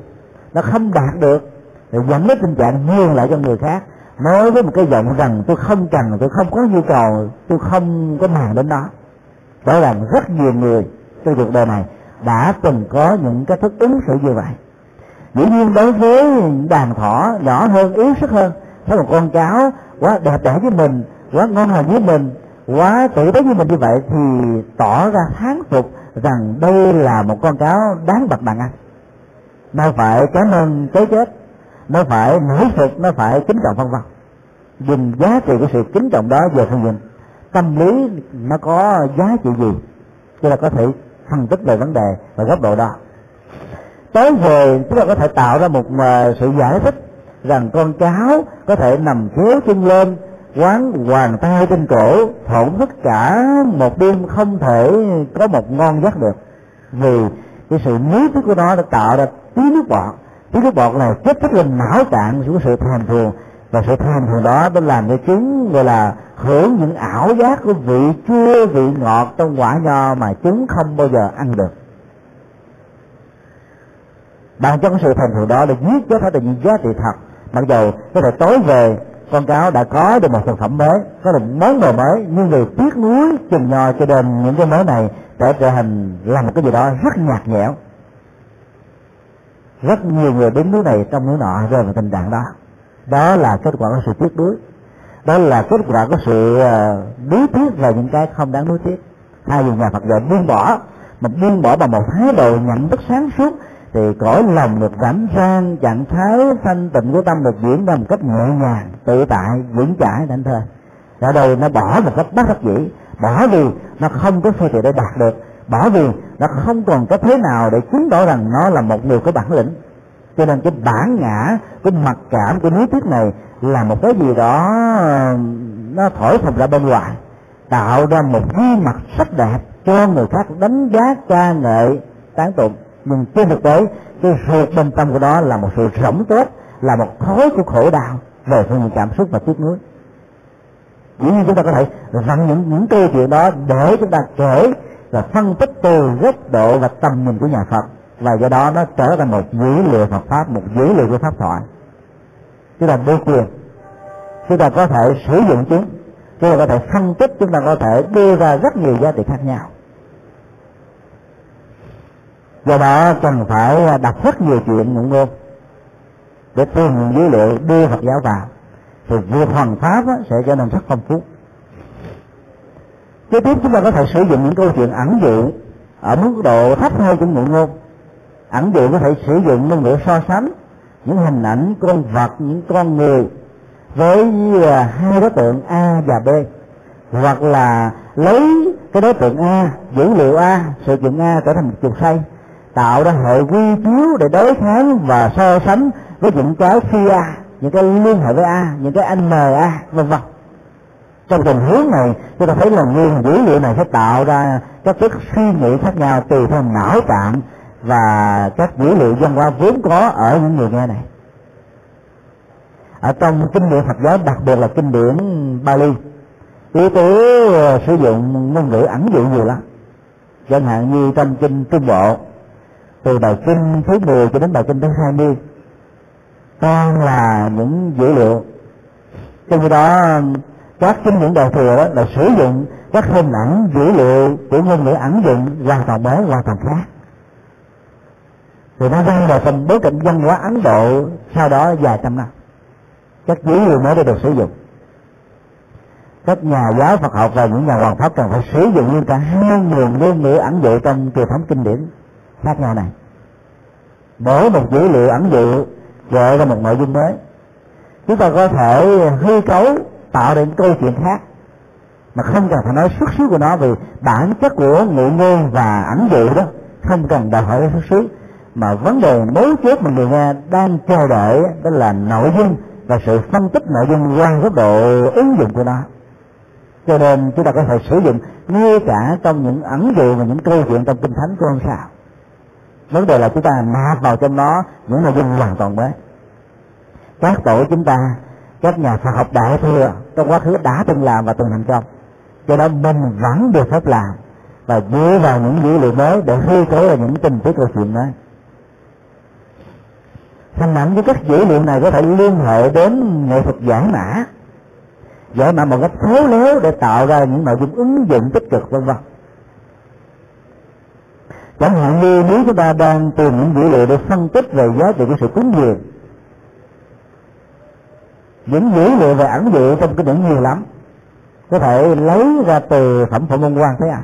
Nó không đạt được. Thì dẫn đến tình trạng nhường lại cho người khác. Nói với một cái giọng rằng tôi không cần, tôi không có nhu cầu, tôi không có màng đến đó đó là rất nhiều người trong cuộc đời này đã từng có những cái thức ứng xử như vậy. Dĩ nhiên đối với đàn thỏ nhỏ hơn, yếu sức hơn thấy một con cáo quá đẹp đẽ với mình, quá ngon lành với mình, quá tử tế với mình như vậy thì tỏ ra tháng phục rằng đây là một con cáo đáng bậc đàn anh. Nó phải cảm ơn cái chết nó phải nổi phục nó phải kính trọng vân vân. Dùng giá trị của sự kính trọng đó về phương diện tâm lý nó có giá trị gì chúng ta có thể phân tích về vấn đề và góc độ đó. Tới về, chúng ta có thể tạo ra một ờ, sự giải thích rằng con cháu có thể nằm chéo chân lên quán hoàng tay trên cổ, thổn thức cả một đêm không thể có một ngon giấc được. Vì cái sự nuối tức của nó đã tạo ra tí nước bọt. Tí nước bọt này kích thích lên não tạng của sự thèm thuồng. Và sự thèm thuồng đó đã làm cho chúng, gọi là, hưởng những ảo giác của vị chua, vị ngọt trong quả nho mà chúng không bao giờ ăn được. Bằng cho cái sự thèm thuồng đó để giết chết hết những giá trị thật. Mặc dù có thể tối về con cáo đã có được một sản phẩm mới, có được món đồ mới, nhưng người tiếc nuối, chừng nhò cho nên những cái mới này để trở thành làm một cái gì đó rất nhạt nhẽo. Rất nhiều người đến núi này trong núi nọ rơi vào tình trạng đó. Đó là kết quả của sự tiếc nuối. Đó là kết quả của sự ờ, nuối tiếc về những cái không đáng nuối tiếc. Hai vì nhà Phật dạy buông bỏ, mà buông bỏ bằng một thái độ nhận thức sáng suốt thì cõi lòng được rảnh sang trạng thái thanh tịnh của tâm được diễn ra một cách nhẹ nhàng, tự tại, vững chãi đánh thơi ở đây nó bỏ một cách bất đắc dĩ, bỏ vì nó không có phương tiện để đạt được, bỏ vì nó không còn có thế nào để chứng tỏ rằng nó là một người có bản lĩnh. Cho nên cái bản ngã, cái mặc cảm của lý thuyết này là một cái gì đó, nó thổi phồng ra bên ngoài, tạo ra một gương mặt sắc đẹp cho người khác, đánh giá ca ngợi, tán tụng nhưng trên thực tế, cái ruột bên trong của đó là một sự rỗng tốt là một khối của khổ đau về phương diện cảm xúc và tiếc nuối. Dĩ nhiên chúng ta có thể rằng những những câu chuyện đó để chúng ta kể và phân tích từ góc độ và tầm nhìn của nhà Phật. Và do đó nó trở thành một dữ liệu Phật pháp, một dữ liệu của pháp thoại. Chúng ta đưa quyền, chúng ta có thể sử dụng chúng chúng ta có thể phân tích, chúng ta có thể đưa ra rất nhiều giá trị khác nhau do đó cần phải đọc rất nhiều chuyện ngụ ngôn để tìm dữ liệu đưa Phật giáo vào, thì việc hoàn pháp sẽ trở nên rất phong phú. Kế tiếp chúng ta có thể sử dụng những câu chuyện ẩn dụ ở mức độ thấp hơn trong ngụ ngôn ẩn dụ có thể sử dụng ngôn ngữ so sánh những hình ảnh con vật, những con người với à, hai đối tượng A và B, hoặc là lấy cái đối tượng A, dữ liệu A, sự kiện A trở thành một chuột say tạo ra hệ quy chiếu để đối kháng và so sánh với những cái phi A, những cái liên hệ với a, những cái anh a, vân vân. Trong tình huống này, chúng ta thấy là nguyên dữ liệu này sẽ tạo ra các chất suy nghĩ khác nhau tùy theo não trạng và các dữ liệu văn hóa vốn có ở những người nghe này. Ở trong kinh điển Phật giáo, đặc biệt là kinh điển Bali, yếu tố ờ, sử dụng ngôn ngữ ẩn dụ nhiều lắm. Chẳng hạn như trong kinh Trung Bộ từ bài kinh thứ 10 cho đến bài kinh thứ 20 toàn là những dữ liệu. Trong khi đó, các kinh điển đầu thừa đó là sử dụng các hình ảnh, dữ liệu của ngôn ngữ ẩn dụng hoàn toàn mới, hoàn toàn khác. Thì nó rơi vào trong bối cảnh văn hóa ấn độ sau đó vài trăm năm. Các dữ liệu mới đã được sử dụng. Các nhà giáo Phật học và những nhà hoàng pháp cần phải sử dụng luôn cả hai nguồn ngôn ngữ ẩn dụ trong truyền thống kinh điển khác nhau này. Mỗi một dữ liệu ẩn dụ, gợi ra một nội dung mới. Chúng ta có thể hư cấu, tạo ra những câu chuyện khác. Mà không cần phải nói xuất xứ của nó vì bản chất của ngụ ngôn và ẩn dụ đó, không cần đòi hỏi xuất xứ. Mà vấn đề mấu chốt mà người nghe đang chờ đợi đó là nội dung và sự phân tích nội dung qua góc độ ứng dụng của nó. Cho nên chúng ta có thể sử dụng ngay cả trong những ẩn dụ và những câu chuyện trong kinh thánh của ông sao vấn đề là chúng ta nạp vào trong nó những nội dung hoàn toàn mới. Các tổ chúng ta, các nhà Phật học đại thừa trong quá khứ đã từng làm và từng thành công. Cho đó mình vẫn được phép làm và dựa vào những dữ liệu mới để hư cấu là những tình tiết câu chuyện mới. Hình ảnh với các dữ liệu này có thể liên hệ đến nghệ thuật giải mã giải mã một cách khéo léo để tạo ra những nội dung ứng dụng tích cực, vân vân chẳng hạn như nếu chúng ta đang tìm những dữ liệu để phân tích về giá trị của sự cúng dường. Những dữ liệu về ẩn dụ trong cái điển nhiều lắm. Có thể lấy ra từ phẩm phẩm môn quan thế à?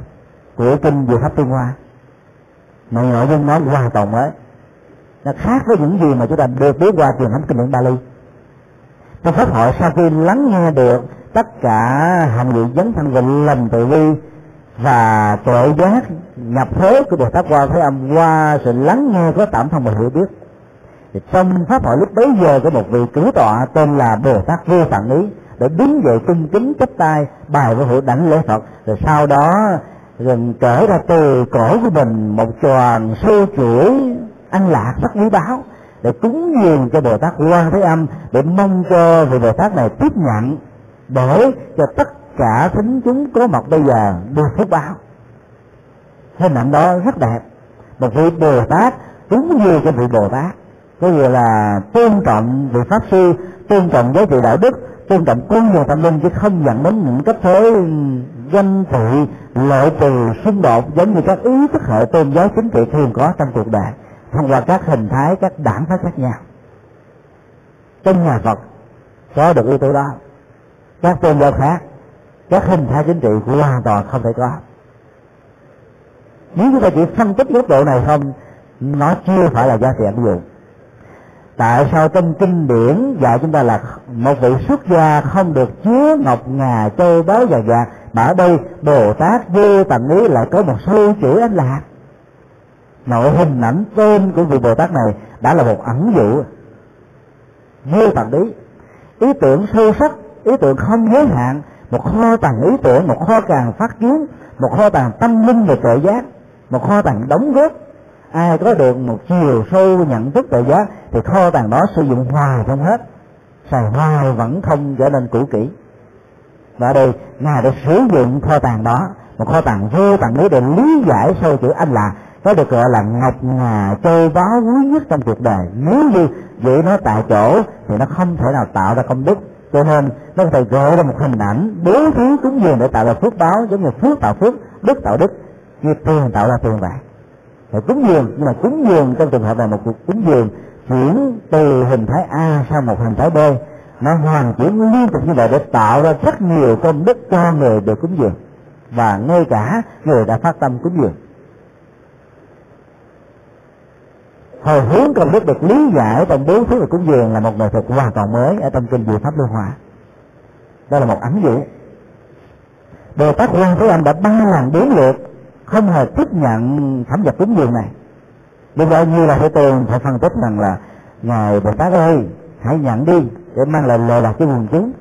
Của kinh diệu pháp tương hoa. Mà nội dung nó hoàn toàn mới. Nó khác với những gì mà chúng ta được biết qua truyền thống kinh điển Bali. Trong pháp hội sau khi lắng nghe được tất cả hành vị dấn thân về lầm tự vi và tuệ giác nhập thế của Bồ Tát Quan Thế Âm qua sự lắng nghe, có tạm thông và hiểu biết. Thì trong pháp hội lúc bấy giờ có một vị cứu tọa tên là Bồ Tát Vô Tạng Ý để đứng dậy cung kính chắp tay bài với hữu đảnh lễ Phật. Rồi sau đó, gần cởi ra từ cổ của mình một tròn sâu chuỗi ăn lạc rất quý báu để cúng dường cho Bồ Tát Quan Thế Âm để mong cho vị Bồ Tát này tiếp nhận để cho tất cả thính chúng có mặt bây giờ được phước báo. Hình ảnh đó rất đẹp. Một vị Bồ Tát đúng như cho vị Bồ Tát. Có nghĩa là tôn trọng vị pháp sư, tôn trọng giá trị đạo đức, tôn trọng con người tâm linh, chứ không dẫn đến những cách thế danh thị lợi từ xung đột giống như các ý thức hệ tôn giáo chính trị thường có trong cuộc đời, thông qua các hình thái, các đảng phái khác nhau. Trong nhà Phật có được yếu tố đó. Các tôn giáo khác các hình thái chính trị hoàn toàn không thể có. Nếu chúng ta chỉ phân tích góc độ này không, nó chưa phải là giá trị áp dụng tại sao trong kinh điển dạy chúng ta là một vị xuất gia không được chứa ngọc ngà, châu báu vàng vàng, mà ở đây bồ tát vô tận ý lại có một số chữ anh lạc. Nội hình ảnh tên của vị bồ tát này đã là một ẩn dụ. Vô tận ý. Ý tưởng sâu sắc, ý tưởng không giới hạn một kho tàng ý tưởng, một kho tàng phát kiến, một kho tàng tâm linh về tội giác, một kho tàng đóng góp. Ai có được một chiều sâu nhận thức tội giác thì kho tàng đó sử dụng hoài không hết. Xài hoài vẫn không trở nên cũ kỹ. Và ở đây, ngài đã sử dụng kho tàng đó, một kho tàng vô tàng ý để lý giải sâu chữ anh là có được gọi là ngọc ngà châu báu quý nhất trong cuộc đời. Nếu như giữ nó tại chỗ thì nó không thể nào tạo ra công đức cho nên, nó có thể gợi ra một hình ảnh, bố thí cúng dường để tạo ra phước báo, giống như phước tạo phước, đức tạo đức, như tiền tạo ra tiền vậy rồi cúng dường, nhưng mà cúng dường trong trường hợp này một cuộc cúng dường chuyển từ hình thái A sang một hình thái B. Nó hoàn chuyển liên tục như vậy để tạo ra rất nhiều công đức cho người được cúng dường. Và ngay cả người đã phát tâm cúng dường. Hồi hướng công đức được lý giải trong bốn thứ và cúng dường là một nghệ thuật hoàn toàn mới ở trong kinh diệu pháp luân hòa đó là một ẩn dụ bồ tát quan thế âm đã ba lần đến lượt không hề tiếp nhận thẩm vật cúng dường này. Bây giờ như là thế tường phải phân tích rằng là, ngài bồ tát ơi, hãy nhận đi để mang lại lời lạc cho quần chúng.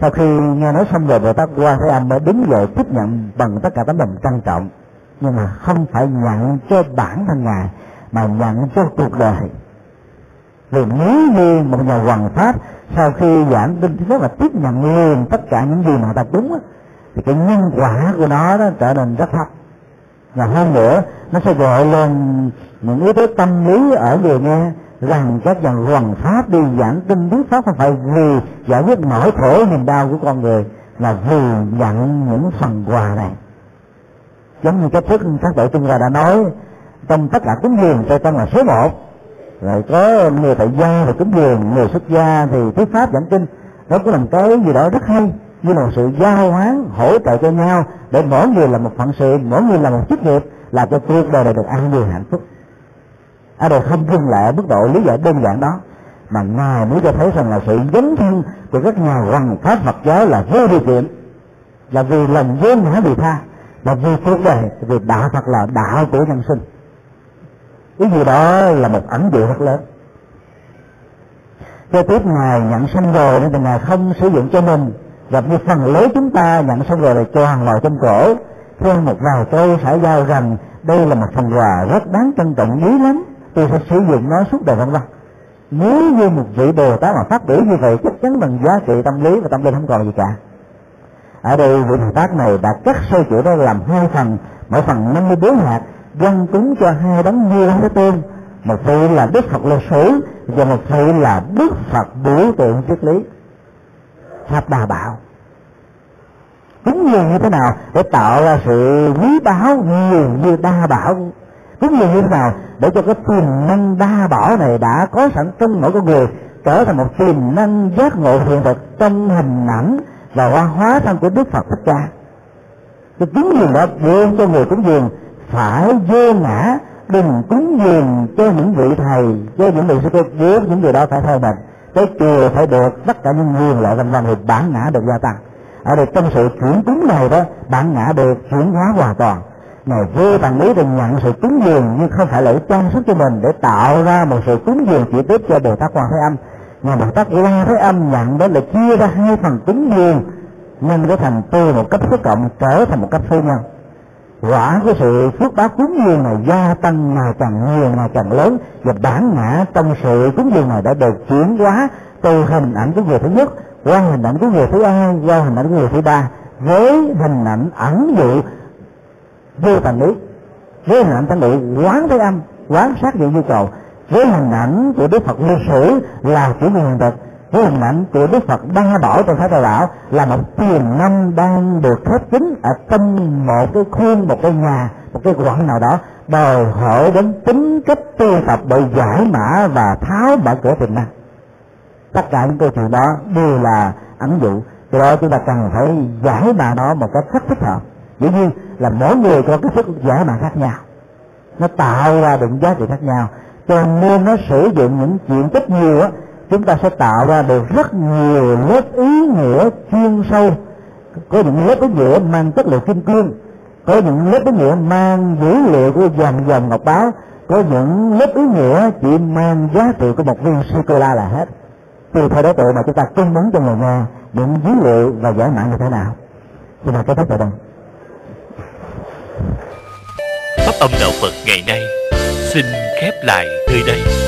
Sau khi nghe nói xong rồi, bồ tát quan thế âm mới đứng dậy tiếp nhận bằng tất cả tấm lòng trân trọng, nhưng mà không phải nhận cho bản thân ngài mà nhận cho cuộc đời vì nếu như một nhà hoàng pháp sau khi giảng kinh thứ nhất là tiếp nhận liền tất cả những gì mà ta đúng á, thì cái nhân quả của nó đó trở nên rất thấp. Và hơn nữa nó sẽ gọi lên những yếu tố tâm lý ở người nghe rằng các nhà hoàng pháp đi giảng kinh thuyết pháp không phải vì giải quyết nỗi khổ niềm đau của con người là vì nhận những phần quà này. Giống như cái thức các đội trung gia đã nói trong tất cả cúng dường tôi tăng là số một. Rồi có người tại gia và cúng dường người xuất gia thì thuyết pháp giảng kinh. Đó cũng là một cái gì đó rất hay, như là một sự giao hoán, hỗ trợ cho nhau để mỗi người là một phận sự, mỗi người là một chức nghiệp làm cho cuộc đời này được an vui hạnh phúc. Ở đây không dừng lại mức độ lý giải đơn giản đó, mà ngài muốn cho thấy rằng là sự dấn thân của các nhà hoàng pháp Phật giáo là vô điều kiện, là vì lòng vô ngã vì tha, là vì cuộc đời, vì đạo Phật là đạo của nhân sinh cái gì đó là một ẩn dụ rất lớn. Kế tiếp, ngài nhận xong rồi nên là ngài không sử dụng cho mình. Gặp như phần lớn chúng ta nhận xong rồi là tròn vào trong cổ. Thêm một vài câu xã giao rằng, đây là một phần quà rất đáng trân trọng quý lắm. Tôi sẽ sử dụng nó suốt đời vân vân nếu như một vị bồ tát mà phát biểu như vậy, chắc chắn bằng giá trị tâm lý và tâm linh không còn gì cả. Ở đây vị bồ tát này đã cắt sâu chuỗi ra làm hai phần, mỗi phần 54 hạt dân cúng cho hai đấng như đấng thế tên, một vị là đức phật lịch sử và một vị là đức phật biểu tượng triết lý. Pháp đà bảo. Cúng dường như thế nào để tạo ra sự quý báu nhiều như đa bảo? Cúng dường như thế nào để cho cái tiềm năng đa bảo này đã có sẵn trong mỗi con người trở thành một tiềm năng giác ngộ hiện thực trong hình ảnh và hoa hóa thân của đức phật thích ca? Cái cúng dường đó buông cho người cúng dường phải vô ngã, đừng cúng dường cho những vị thầy, cho những vị sư cô với những người đó phải theo mình cái chùa phải được tất cả những nguồn lợi vân vân thì bản ngã được gia tăng. Ở đây trong sự chuyển cúng này đó, bản ngã được chuyển hóa hoàn toàn. Ngài vô bằng lý đừng nhận sự cúng dường, nhưng không phải là để chăm sóc cho mình, để tạo ra một sự cúng dường chỉ tiếp cho bồ tát quan thế âm. Ngài bồ tát quan thế âm nhận đó là chia ra hai phần cúng dường nhưng nó thành từ một cấp số cộng trở thành một cấp số nhân quả của sự phước báo cúng dường này gia tăng ngày càng nhiều, ngày càng lớn. Và bản ngã trong sự cúng dường này đã được chuyển hóa từ hình ảnh của người thứ nhất qua hình ảnh của người thứ hai, qua hình ảnh của người thứ ba. Với hình ảnh ẩn dụ vô tầng lý, với hình ảnh tánh địa quán thế âm, quán sát những nhu cầu. Với hình ảnh của đức phật lịch sử là chủ nhân hiện thực với hình ảnh của đức phật ba bảo trong thái tà đạo là một tiềm năm đang được khép kín ở trong một cái khuôn, một cái nhà, một cái quận nào đó, đòi hỏi đến tính cách tu tập để giải mã và tháo mở cửa tiềm năng. Tất cả những câu chuyện đó đều là ẩn dụ. Do đó chúng ta cần phải giải mã nó một cách rất thích hợp. Dĩ nhiên là mỗi người có cái sức giải mã khác nhau. Nó tạo ra được giá trị khác nhau. Cho nên nó sử dụng những chuyện tích nhiều á chúng ta sẽ tạo ra được rất nhiều lớp ý nghĩa chuyên sâu. Có những lớp ý nghĩa mang chất liệu kim cương, có những lớp ý nghĩa mang dữ liệu của dòng dòng ngọc báo, có những lớp ý nghĩa chỉ mang giá trị của một viên sô cô la là hết. Tùy theo đối tượng mà chúng ta cung ứng cho người nghe những dữ liệu và giải mã như thế nào. Xin mời kết thúc tại đây pháp âm đạo phật ngày nay xin khép lại nơi đây